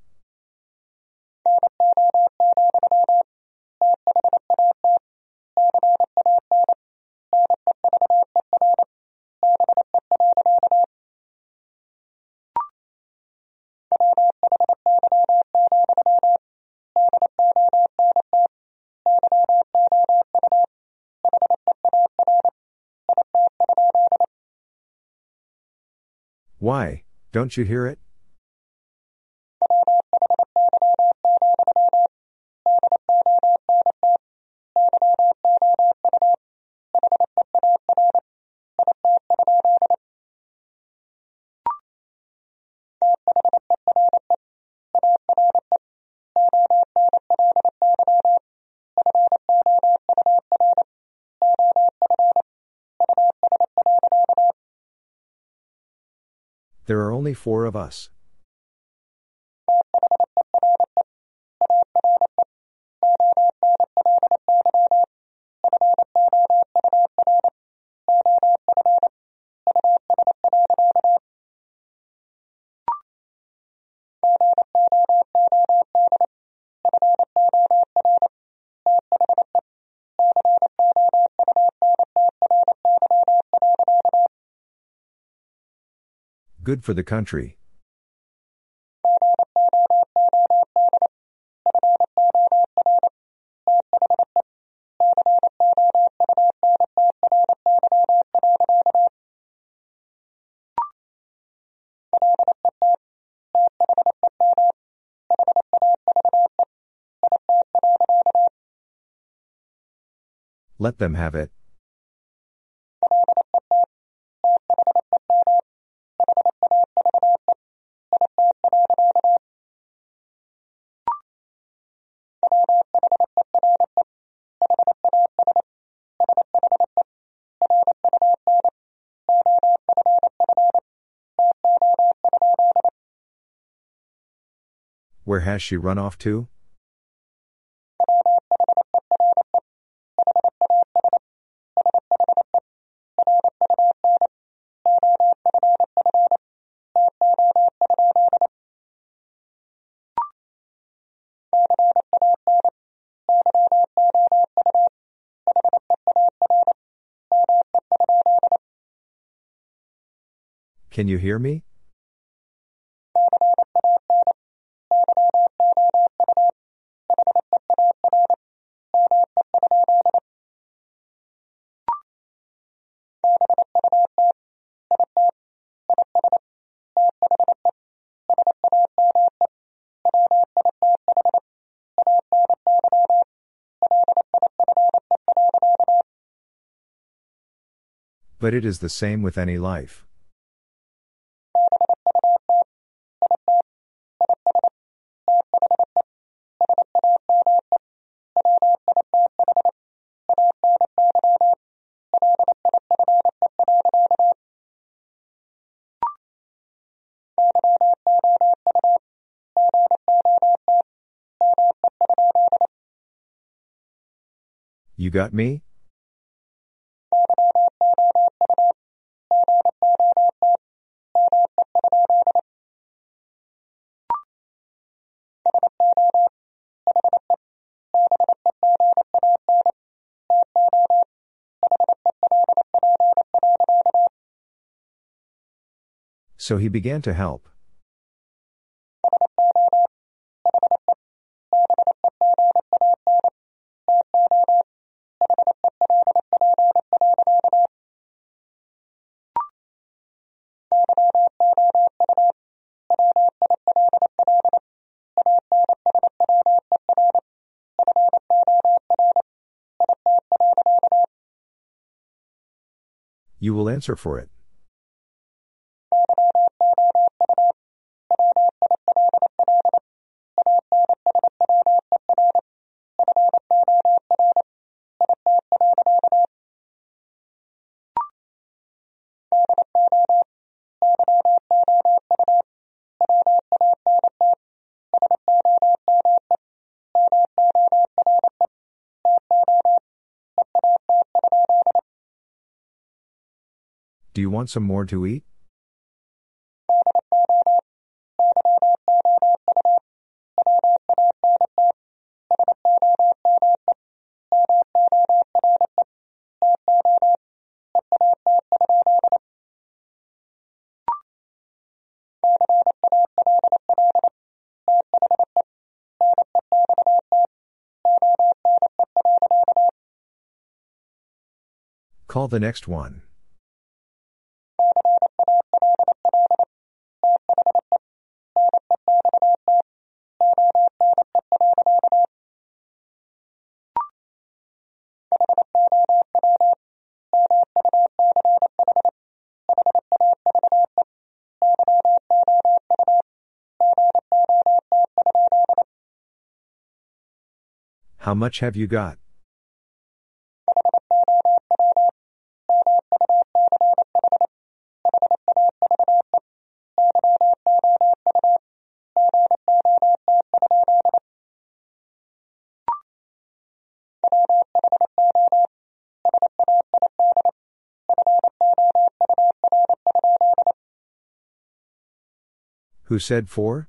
Why, don't you hear it? Four of us. Good for the country. Let them have it. Where has she run off to? Can you hear me? But it is the same with any life. You got me? So he began to help. You will answer for it. Want some more to eat? Call the next one. How much have you got? Who said four?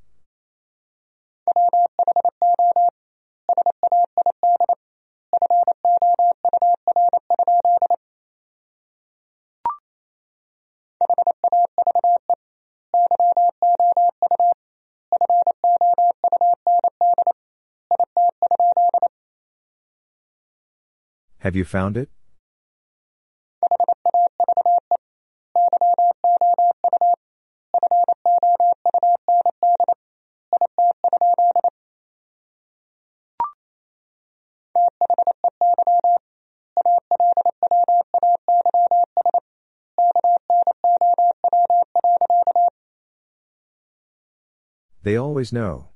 Have you found it? They always know.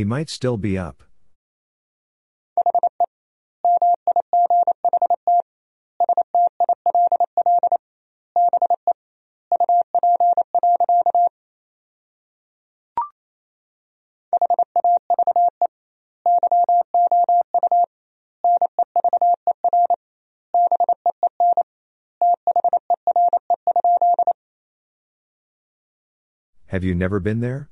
He might still be up. Have you never been there?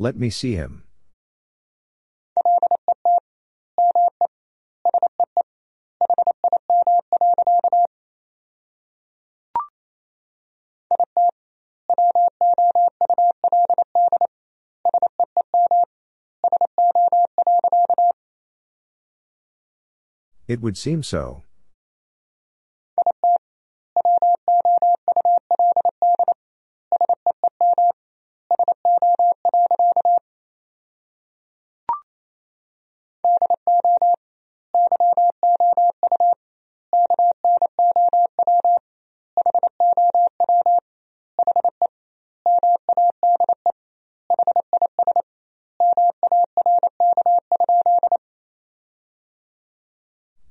Let me see him. It would seem so.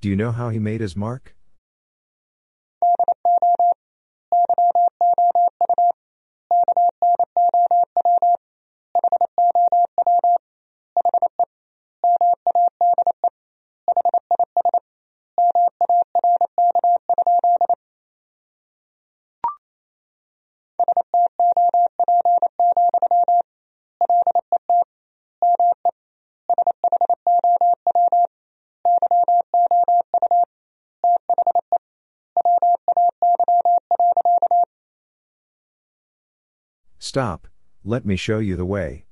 Do you know how he made his mark? Stop, let me show you the way.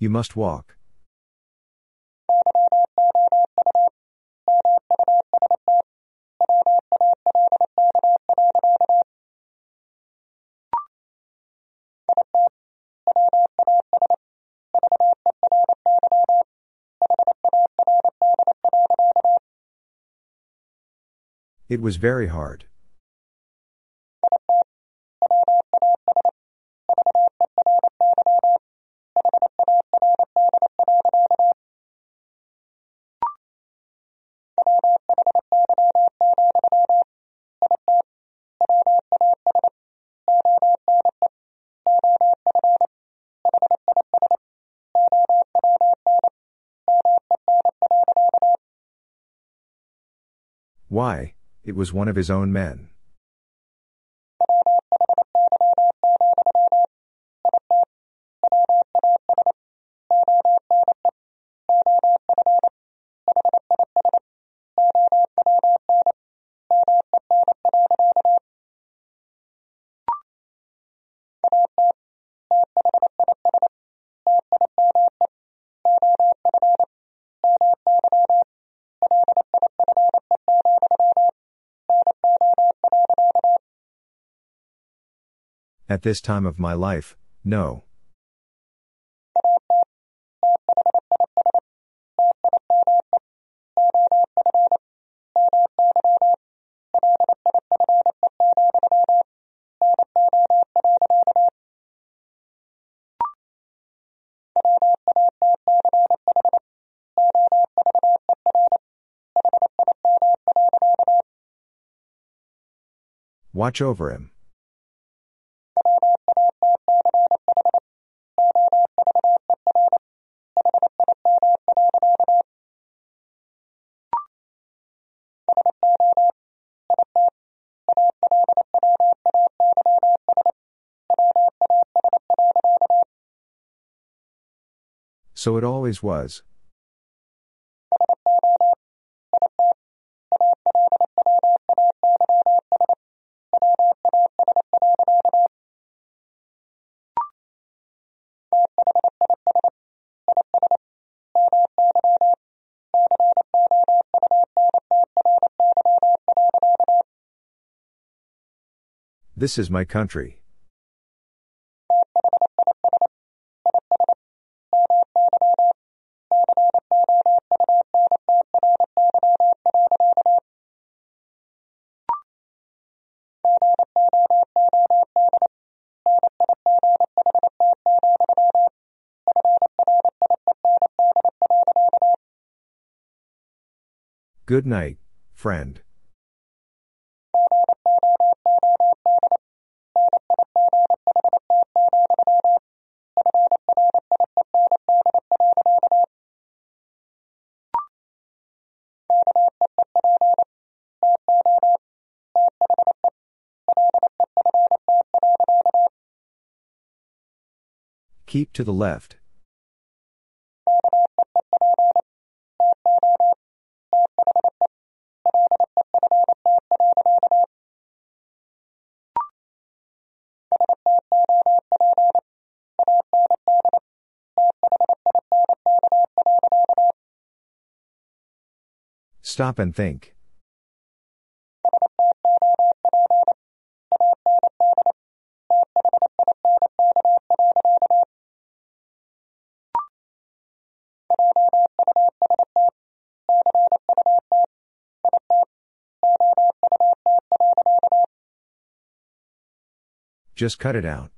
You must walk. It was very hard. Why, it was one of his own men. At this time of my life, no. Watch over him. So it always was. This is my country. Good night, friend. Keep to the left. Stop and think. Just cut it out.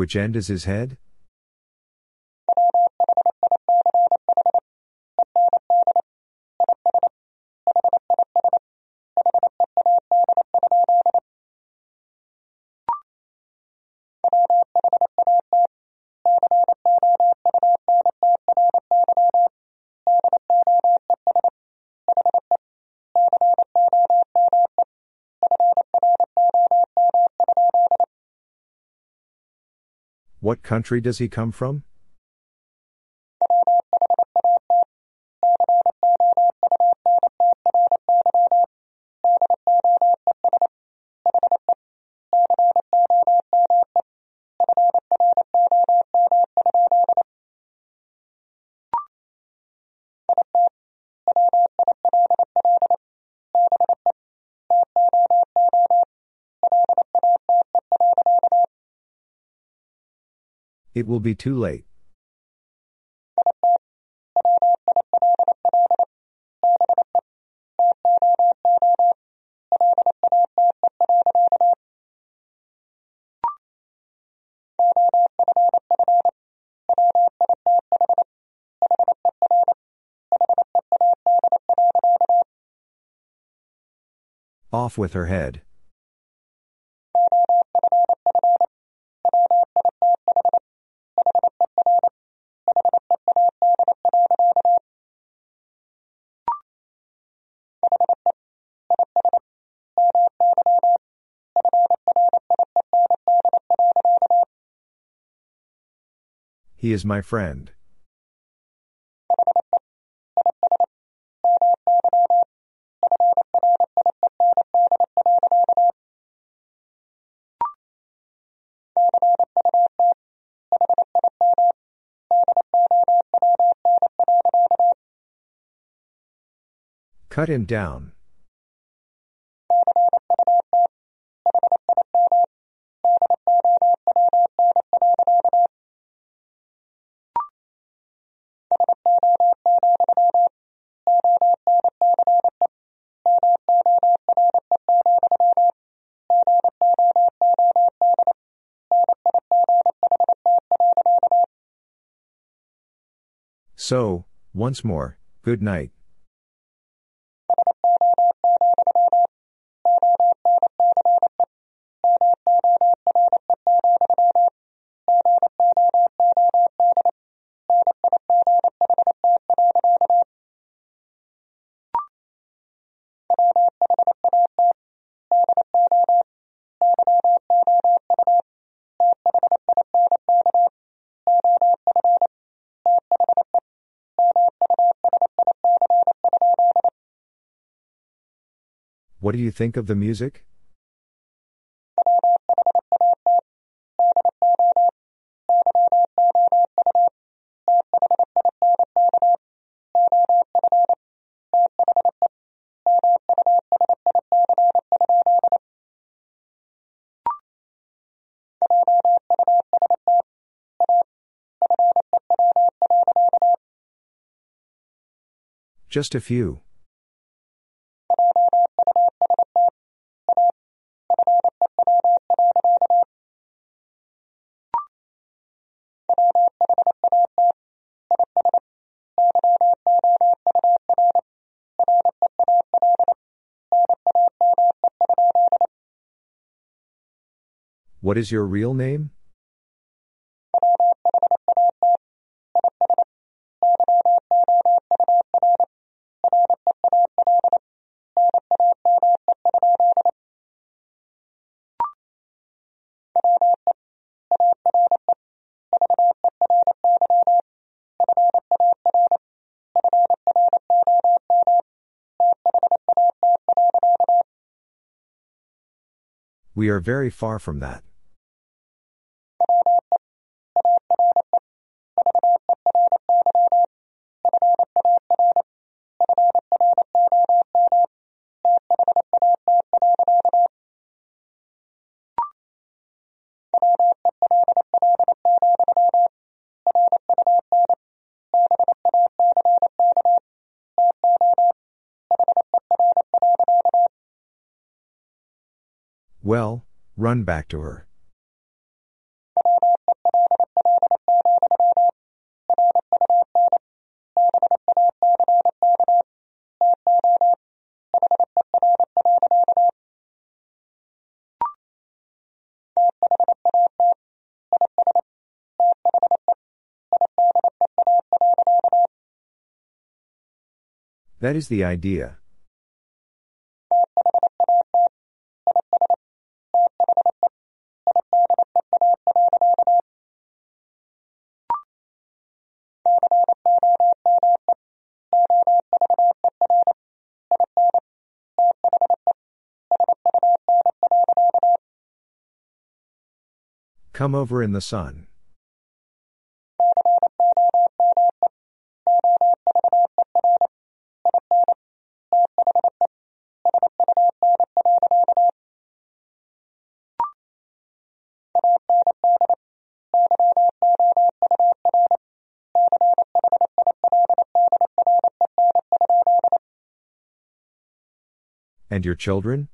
Which end is his head? What country does he come from? It will be too late. Off with her head. He is my friend. Cut him down. So, once more, good night. What do you think of the music? Just a few. What is your real name? We are very far from that. Run back to her. That is the idea. Come over in the sun. And your children?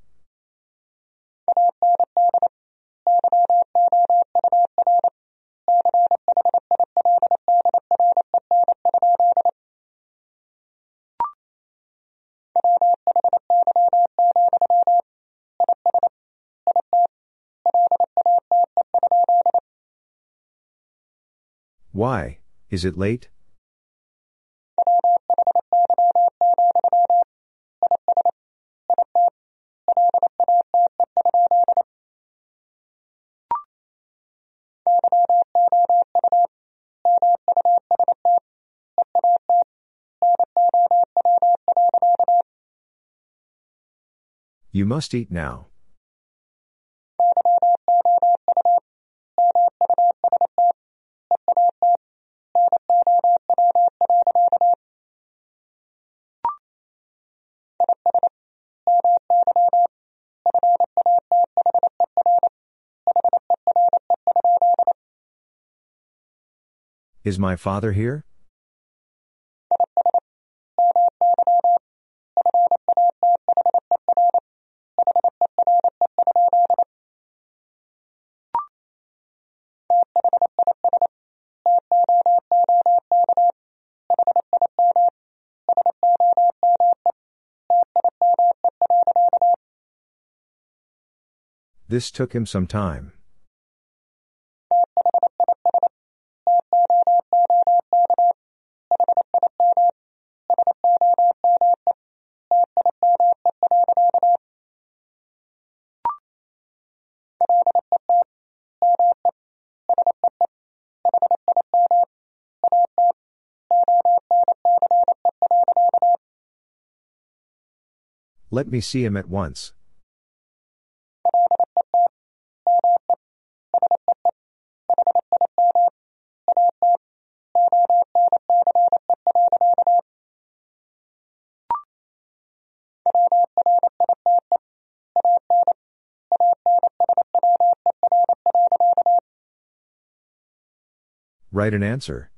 Why, is it late? You must eat now. Is my father here? This took him some time. Let me see him at once. Write an answer.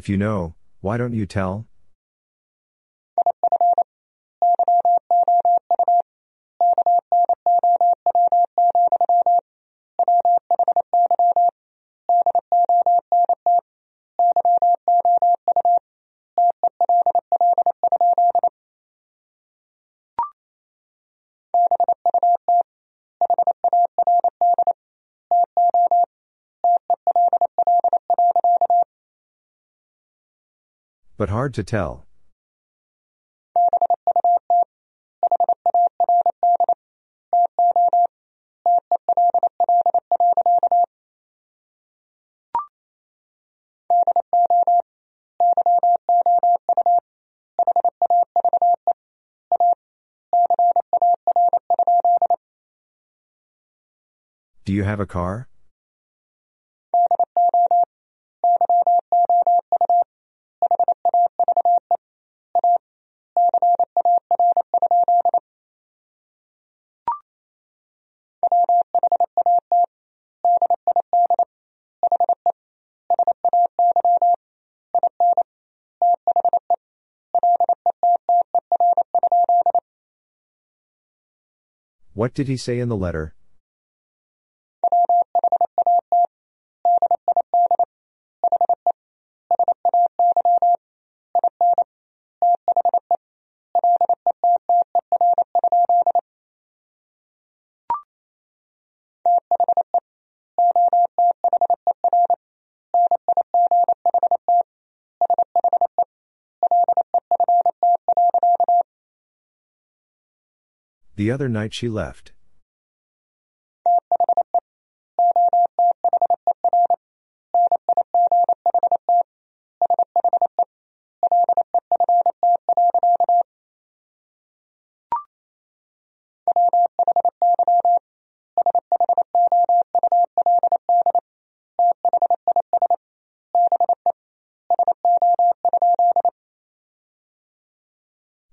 If you know, why don't you tell? Hard to tell. Do you have a car? What did he say in the letter? The other night she left.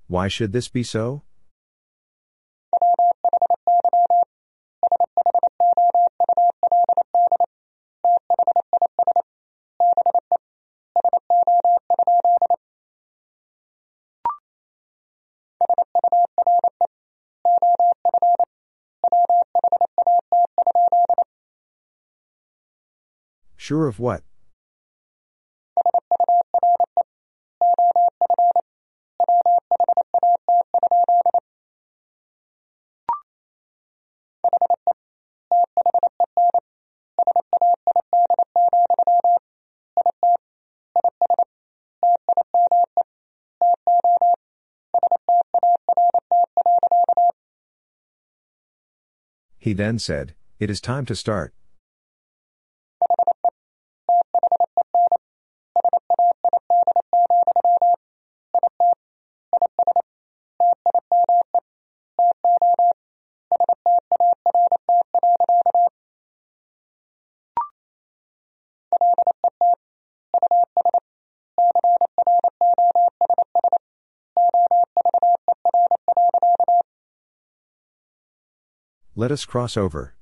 Why should this be so? Sure of what? He then said, It is time to start. Let us cross over.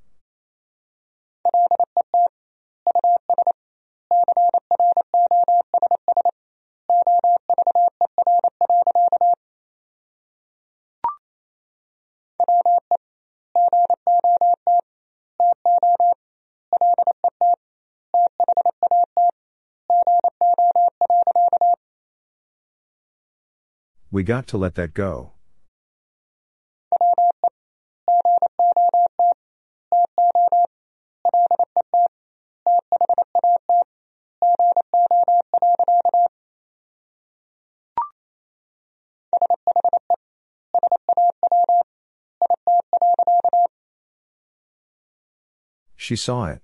We got to let that go. She saw it.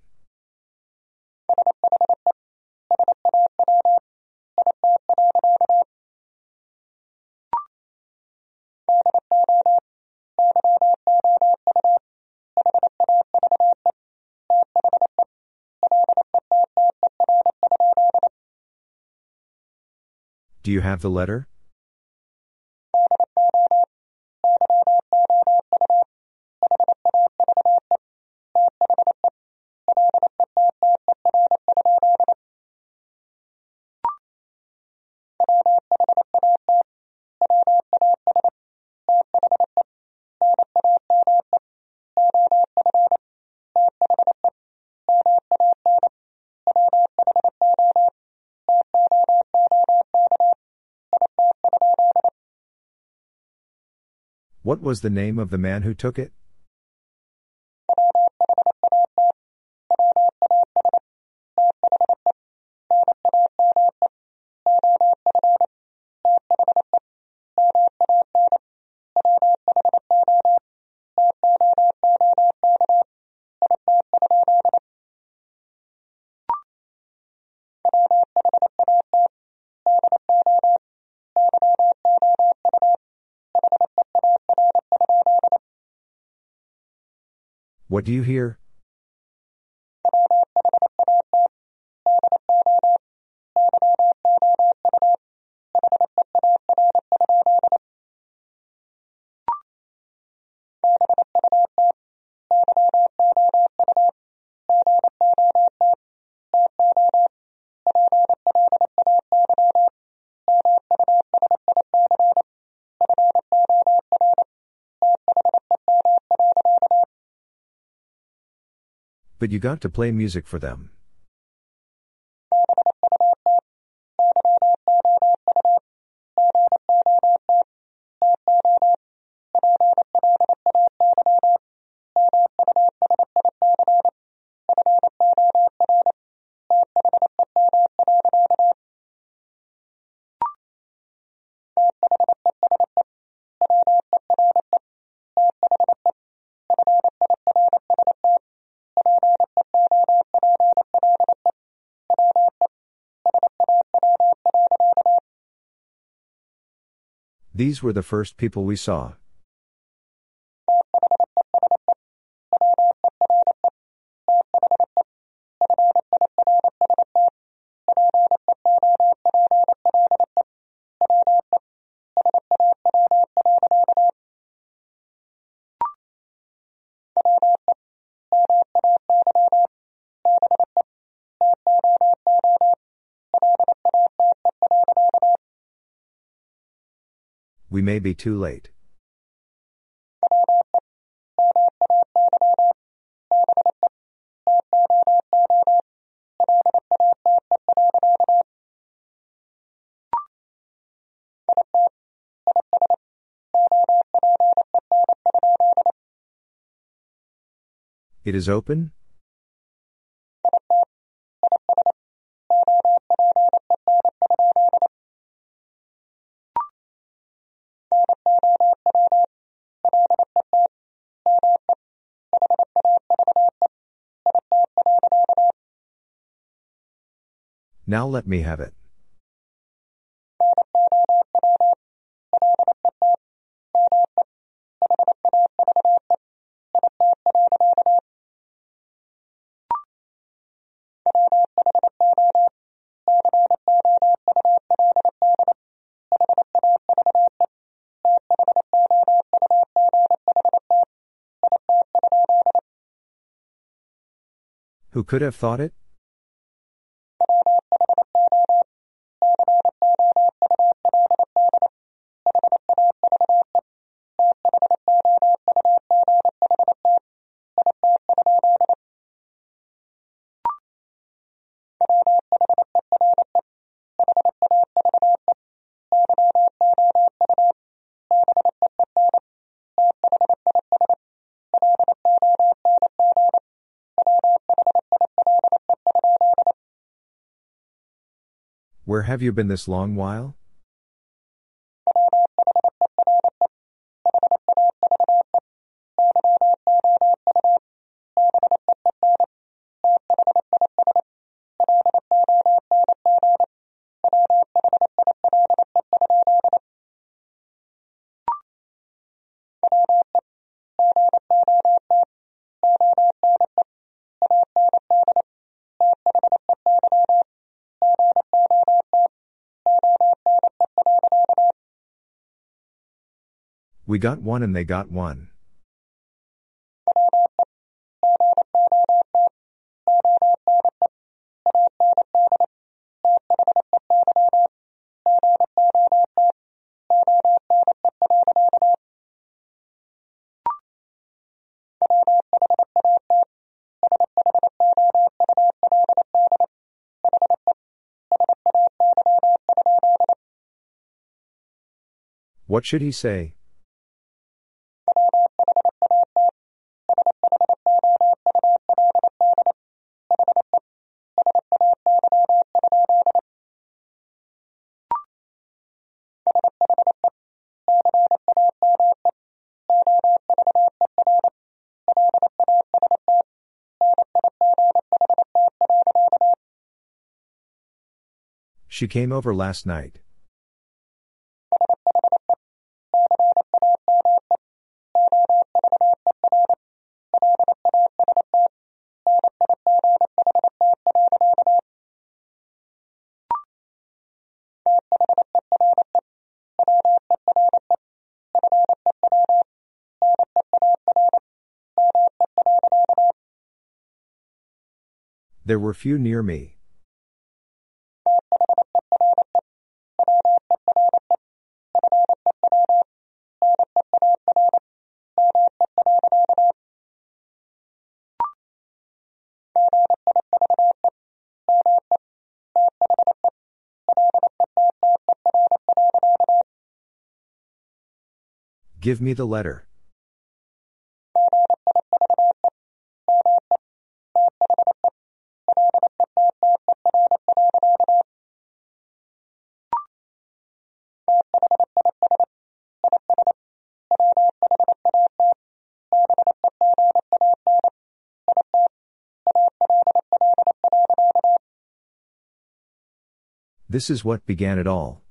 Do you have the letter? What was the name of the man who took it? What do you hear? But you got to play music for them. These were the first people we saw. We may be too late. It is open? Now let me have it. Who could have thought it? Where have you been this long while? We got one and they got one. What should he say? She came over last night. There were few near me. Give me the letter. This is what began it all.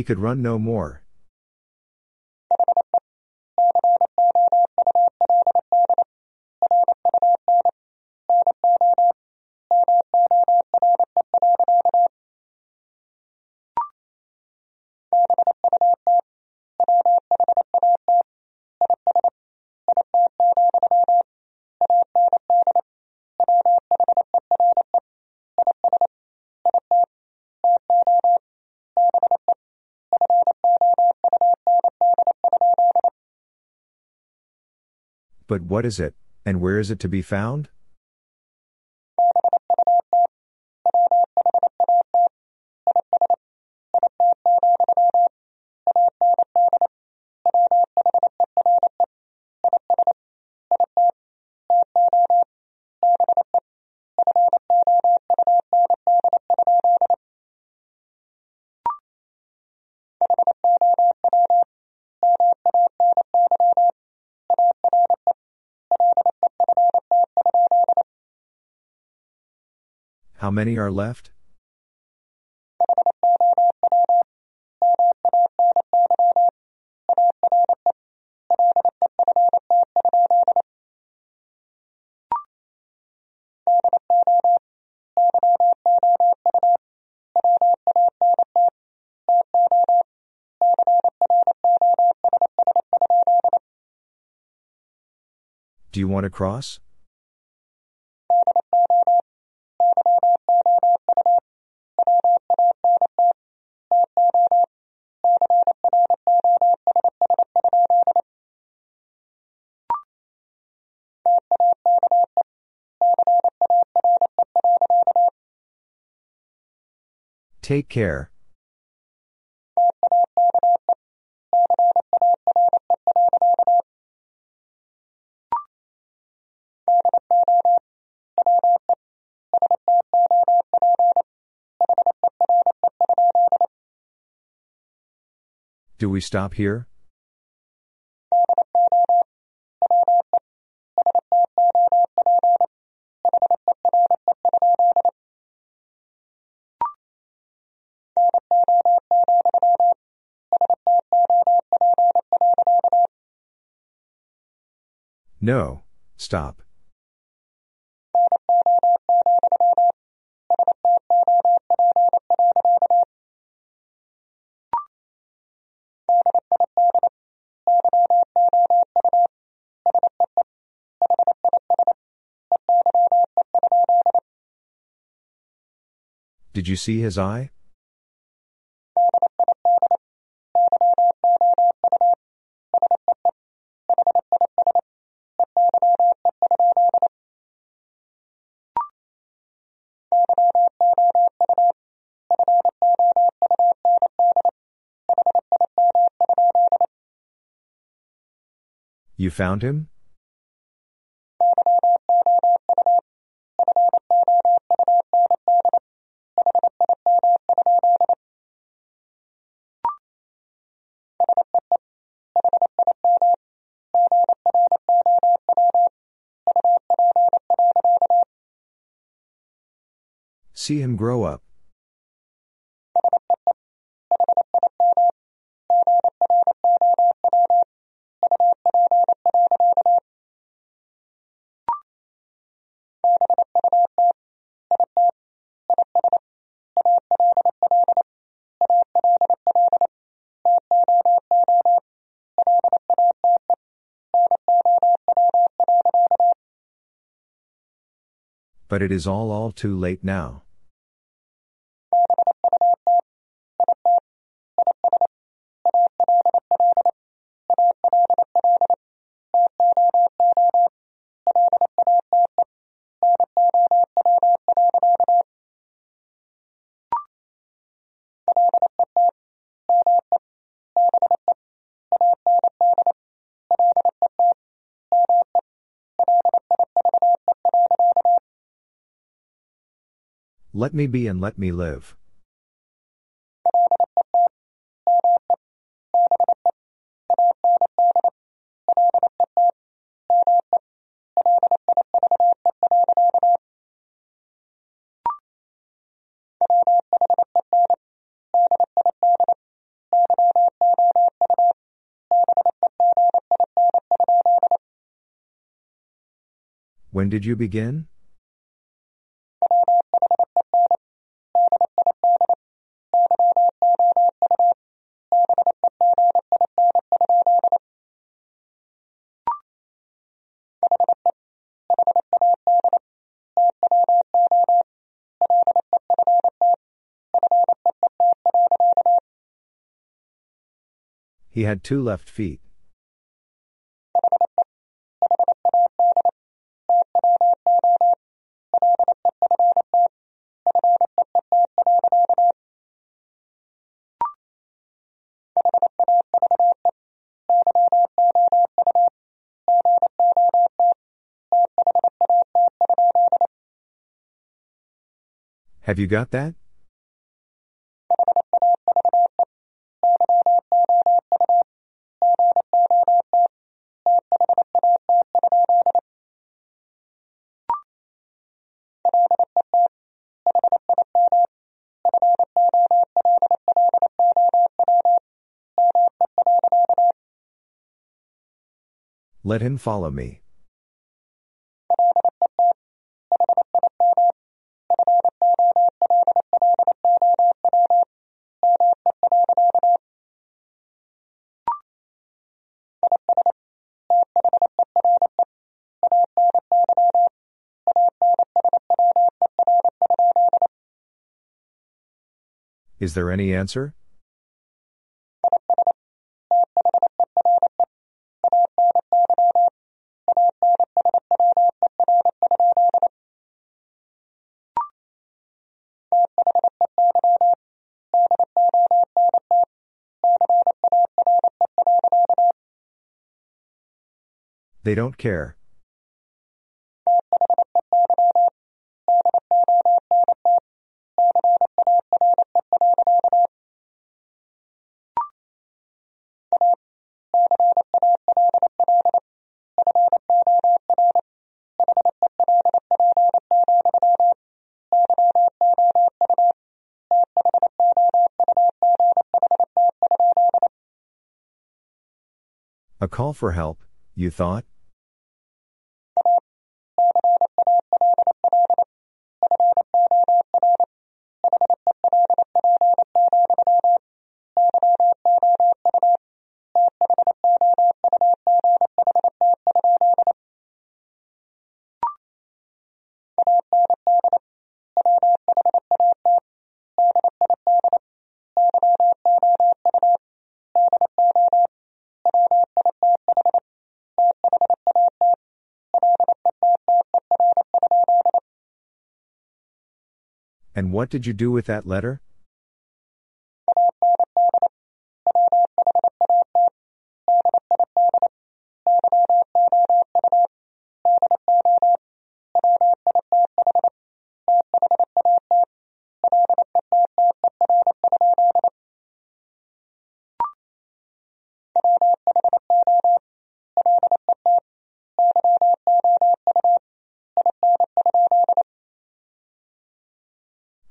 He could run no more. But what is it, and where is it to be found? How many are left? Do you want to cross? Take care. Do we stop here? No, stop. Did you see his eye? You found him? See him grow up. But it is all all too late now. Let me be and let me live. When did you begin? He had two left feet. Have you got that? Let him follow me. Is there any answer? They don't care. A call for help, you thought? What did you do with that letter?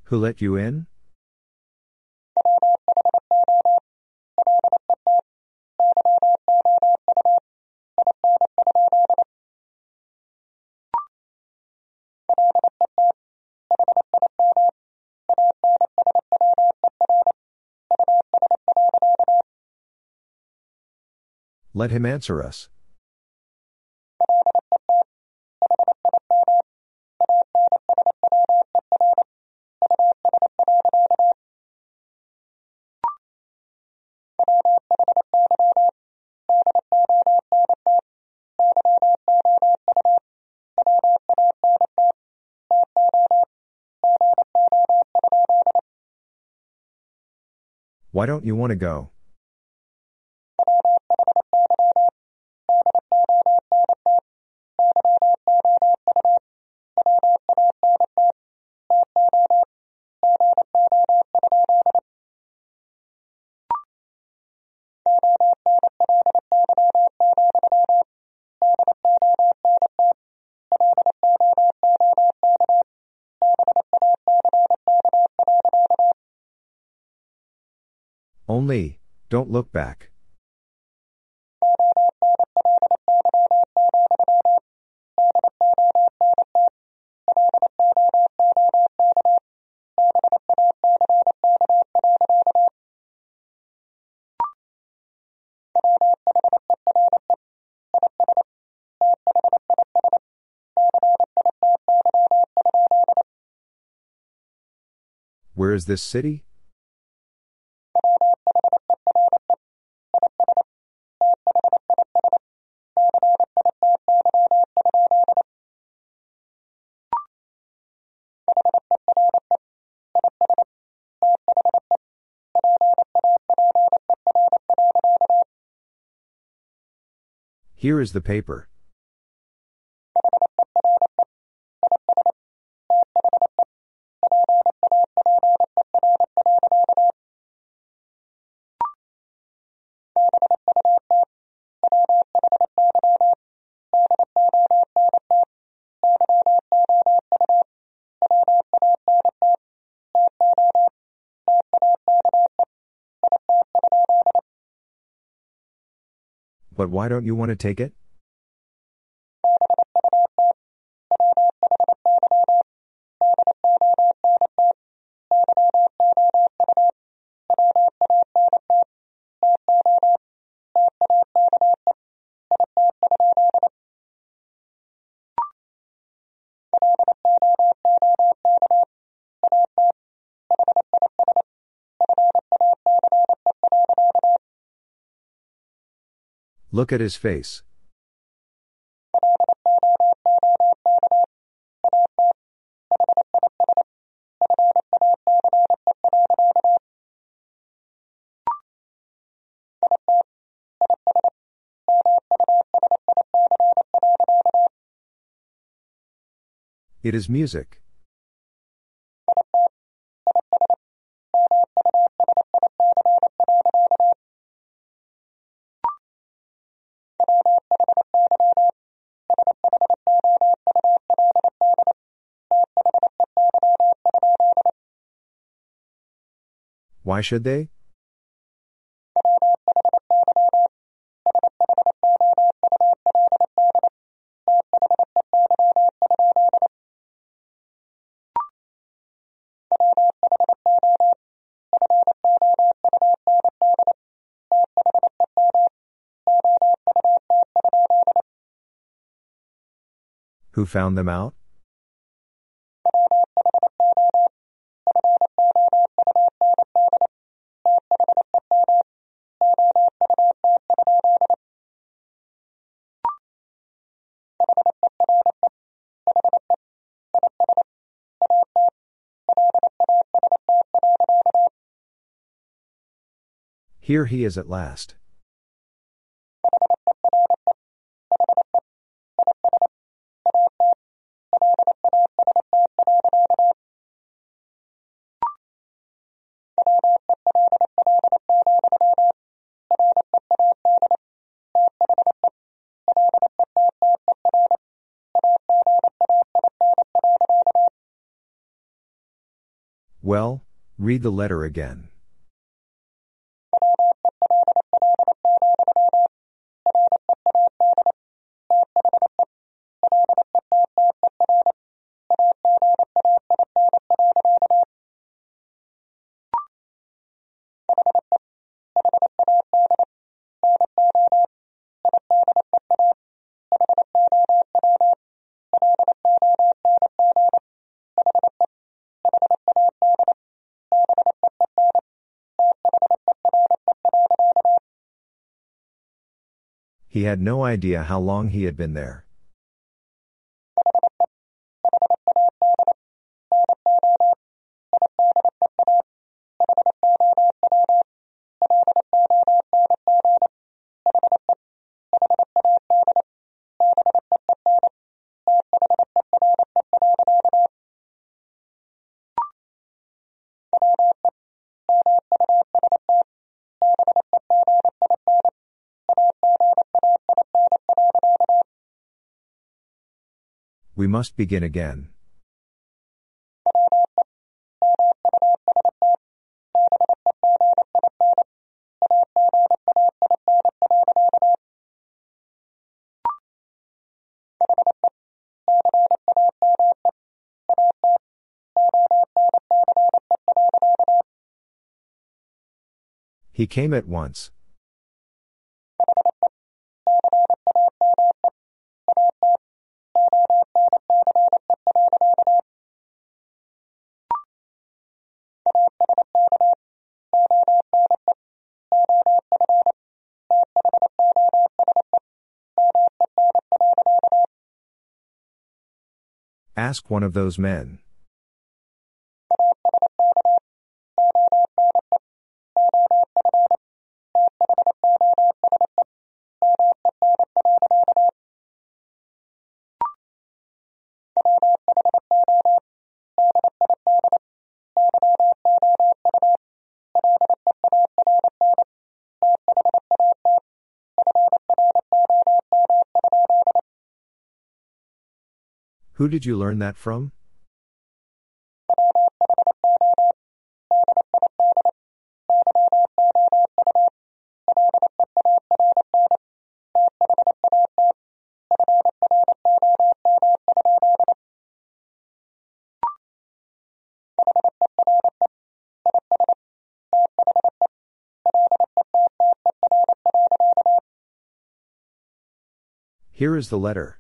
Who let you in? Let him answer us. Why don't you want to go? Look back. Where is this city? Here is the paper. Why don't you want to take it? Look at his face. It is music. Why should they? Who found them out? Here he is at last. Well, read the letter again. He had no idea how long he had been there. We must begin again. He came at once. Ask one of those men. Who did you learn that from? Here is the letter.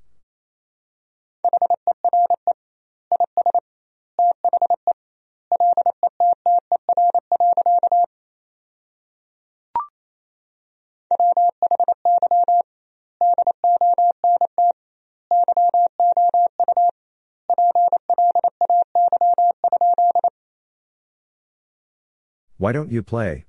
Why don't you play?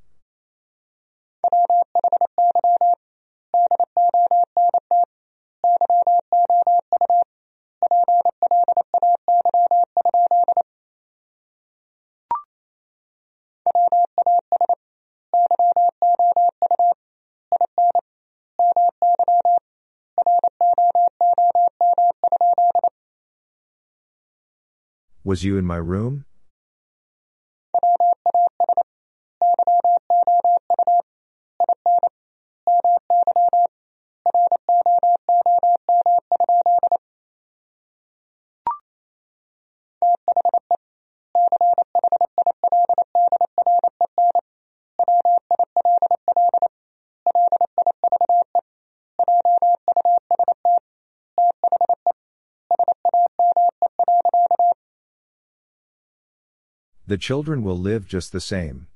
Was you in my room? The children will live just the same.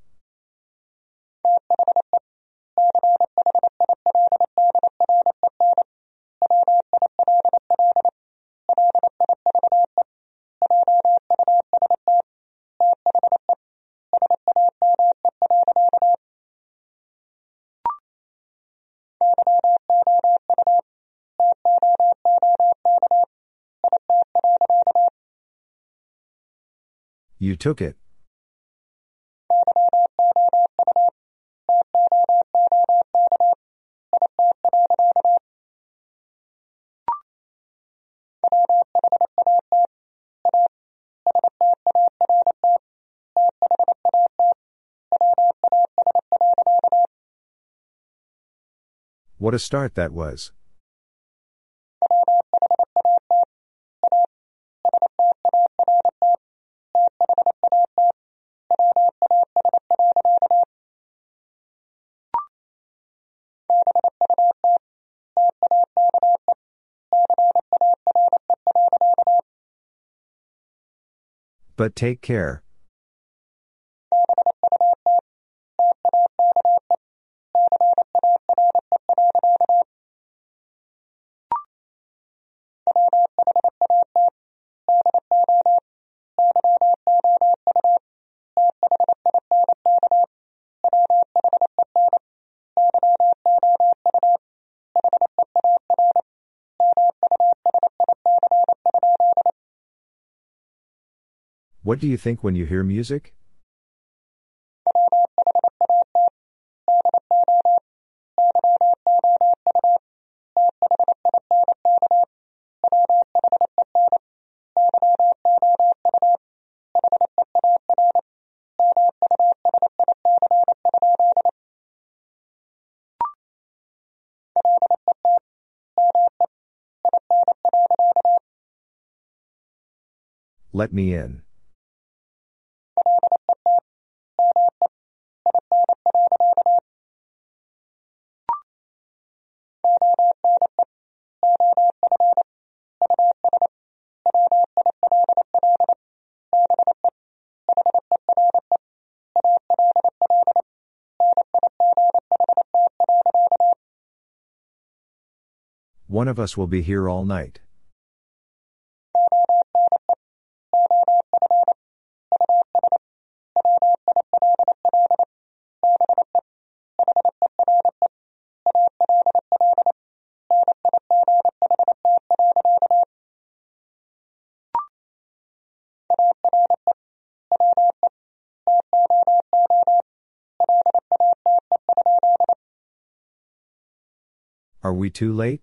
You took it. What a start that was. But take care. What do you think when you hear music? Let me in. One of us will be here all night. Are we too late?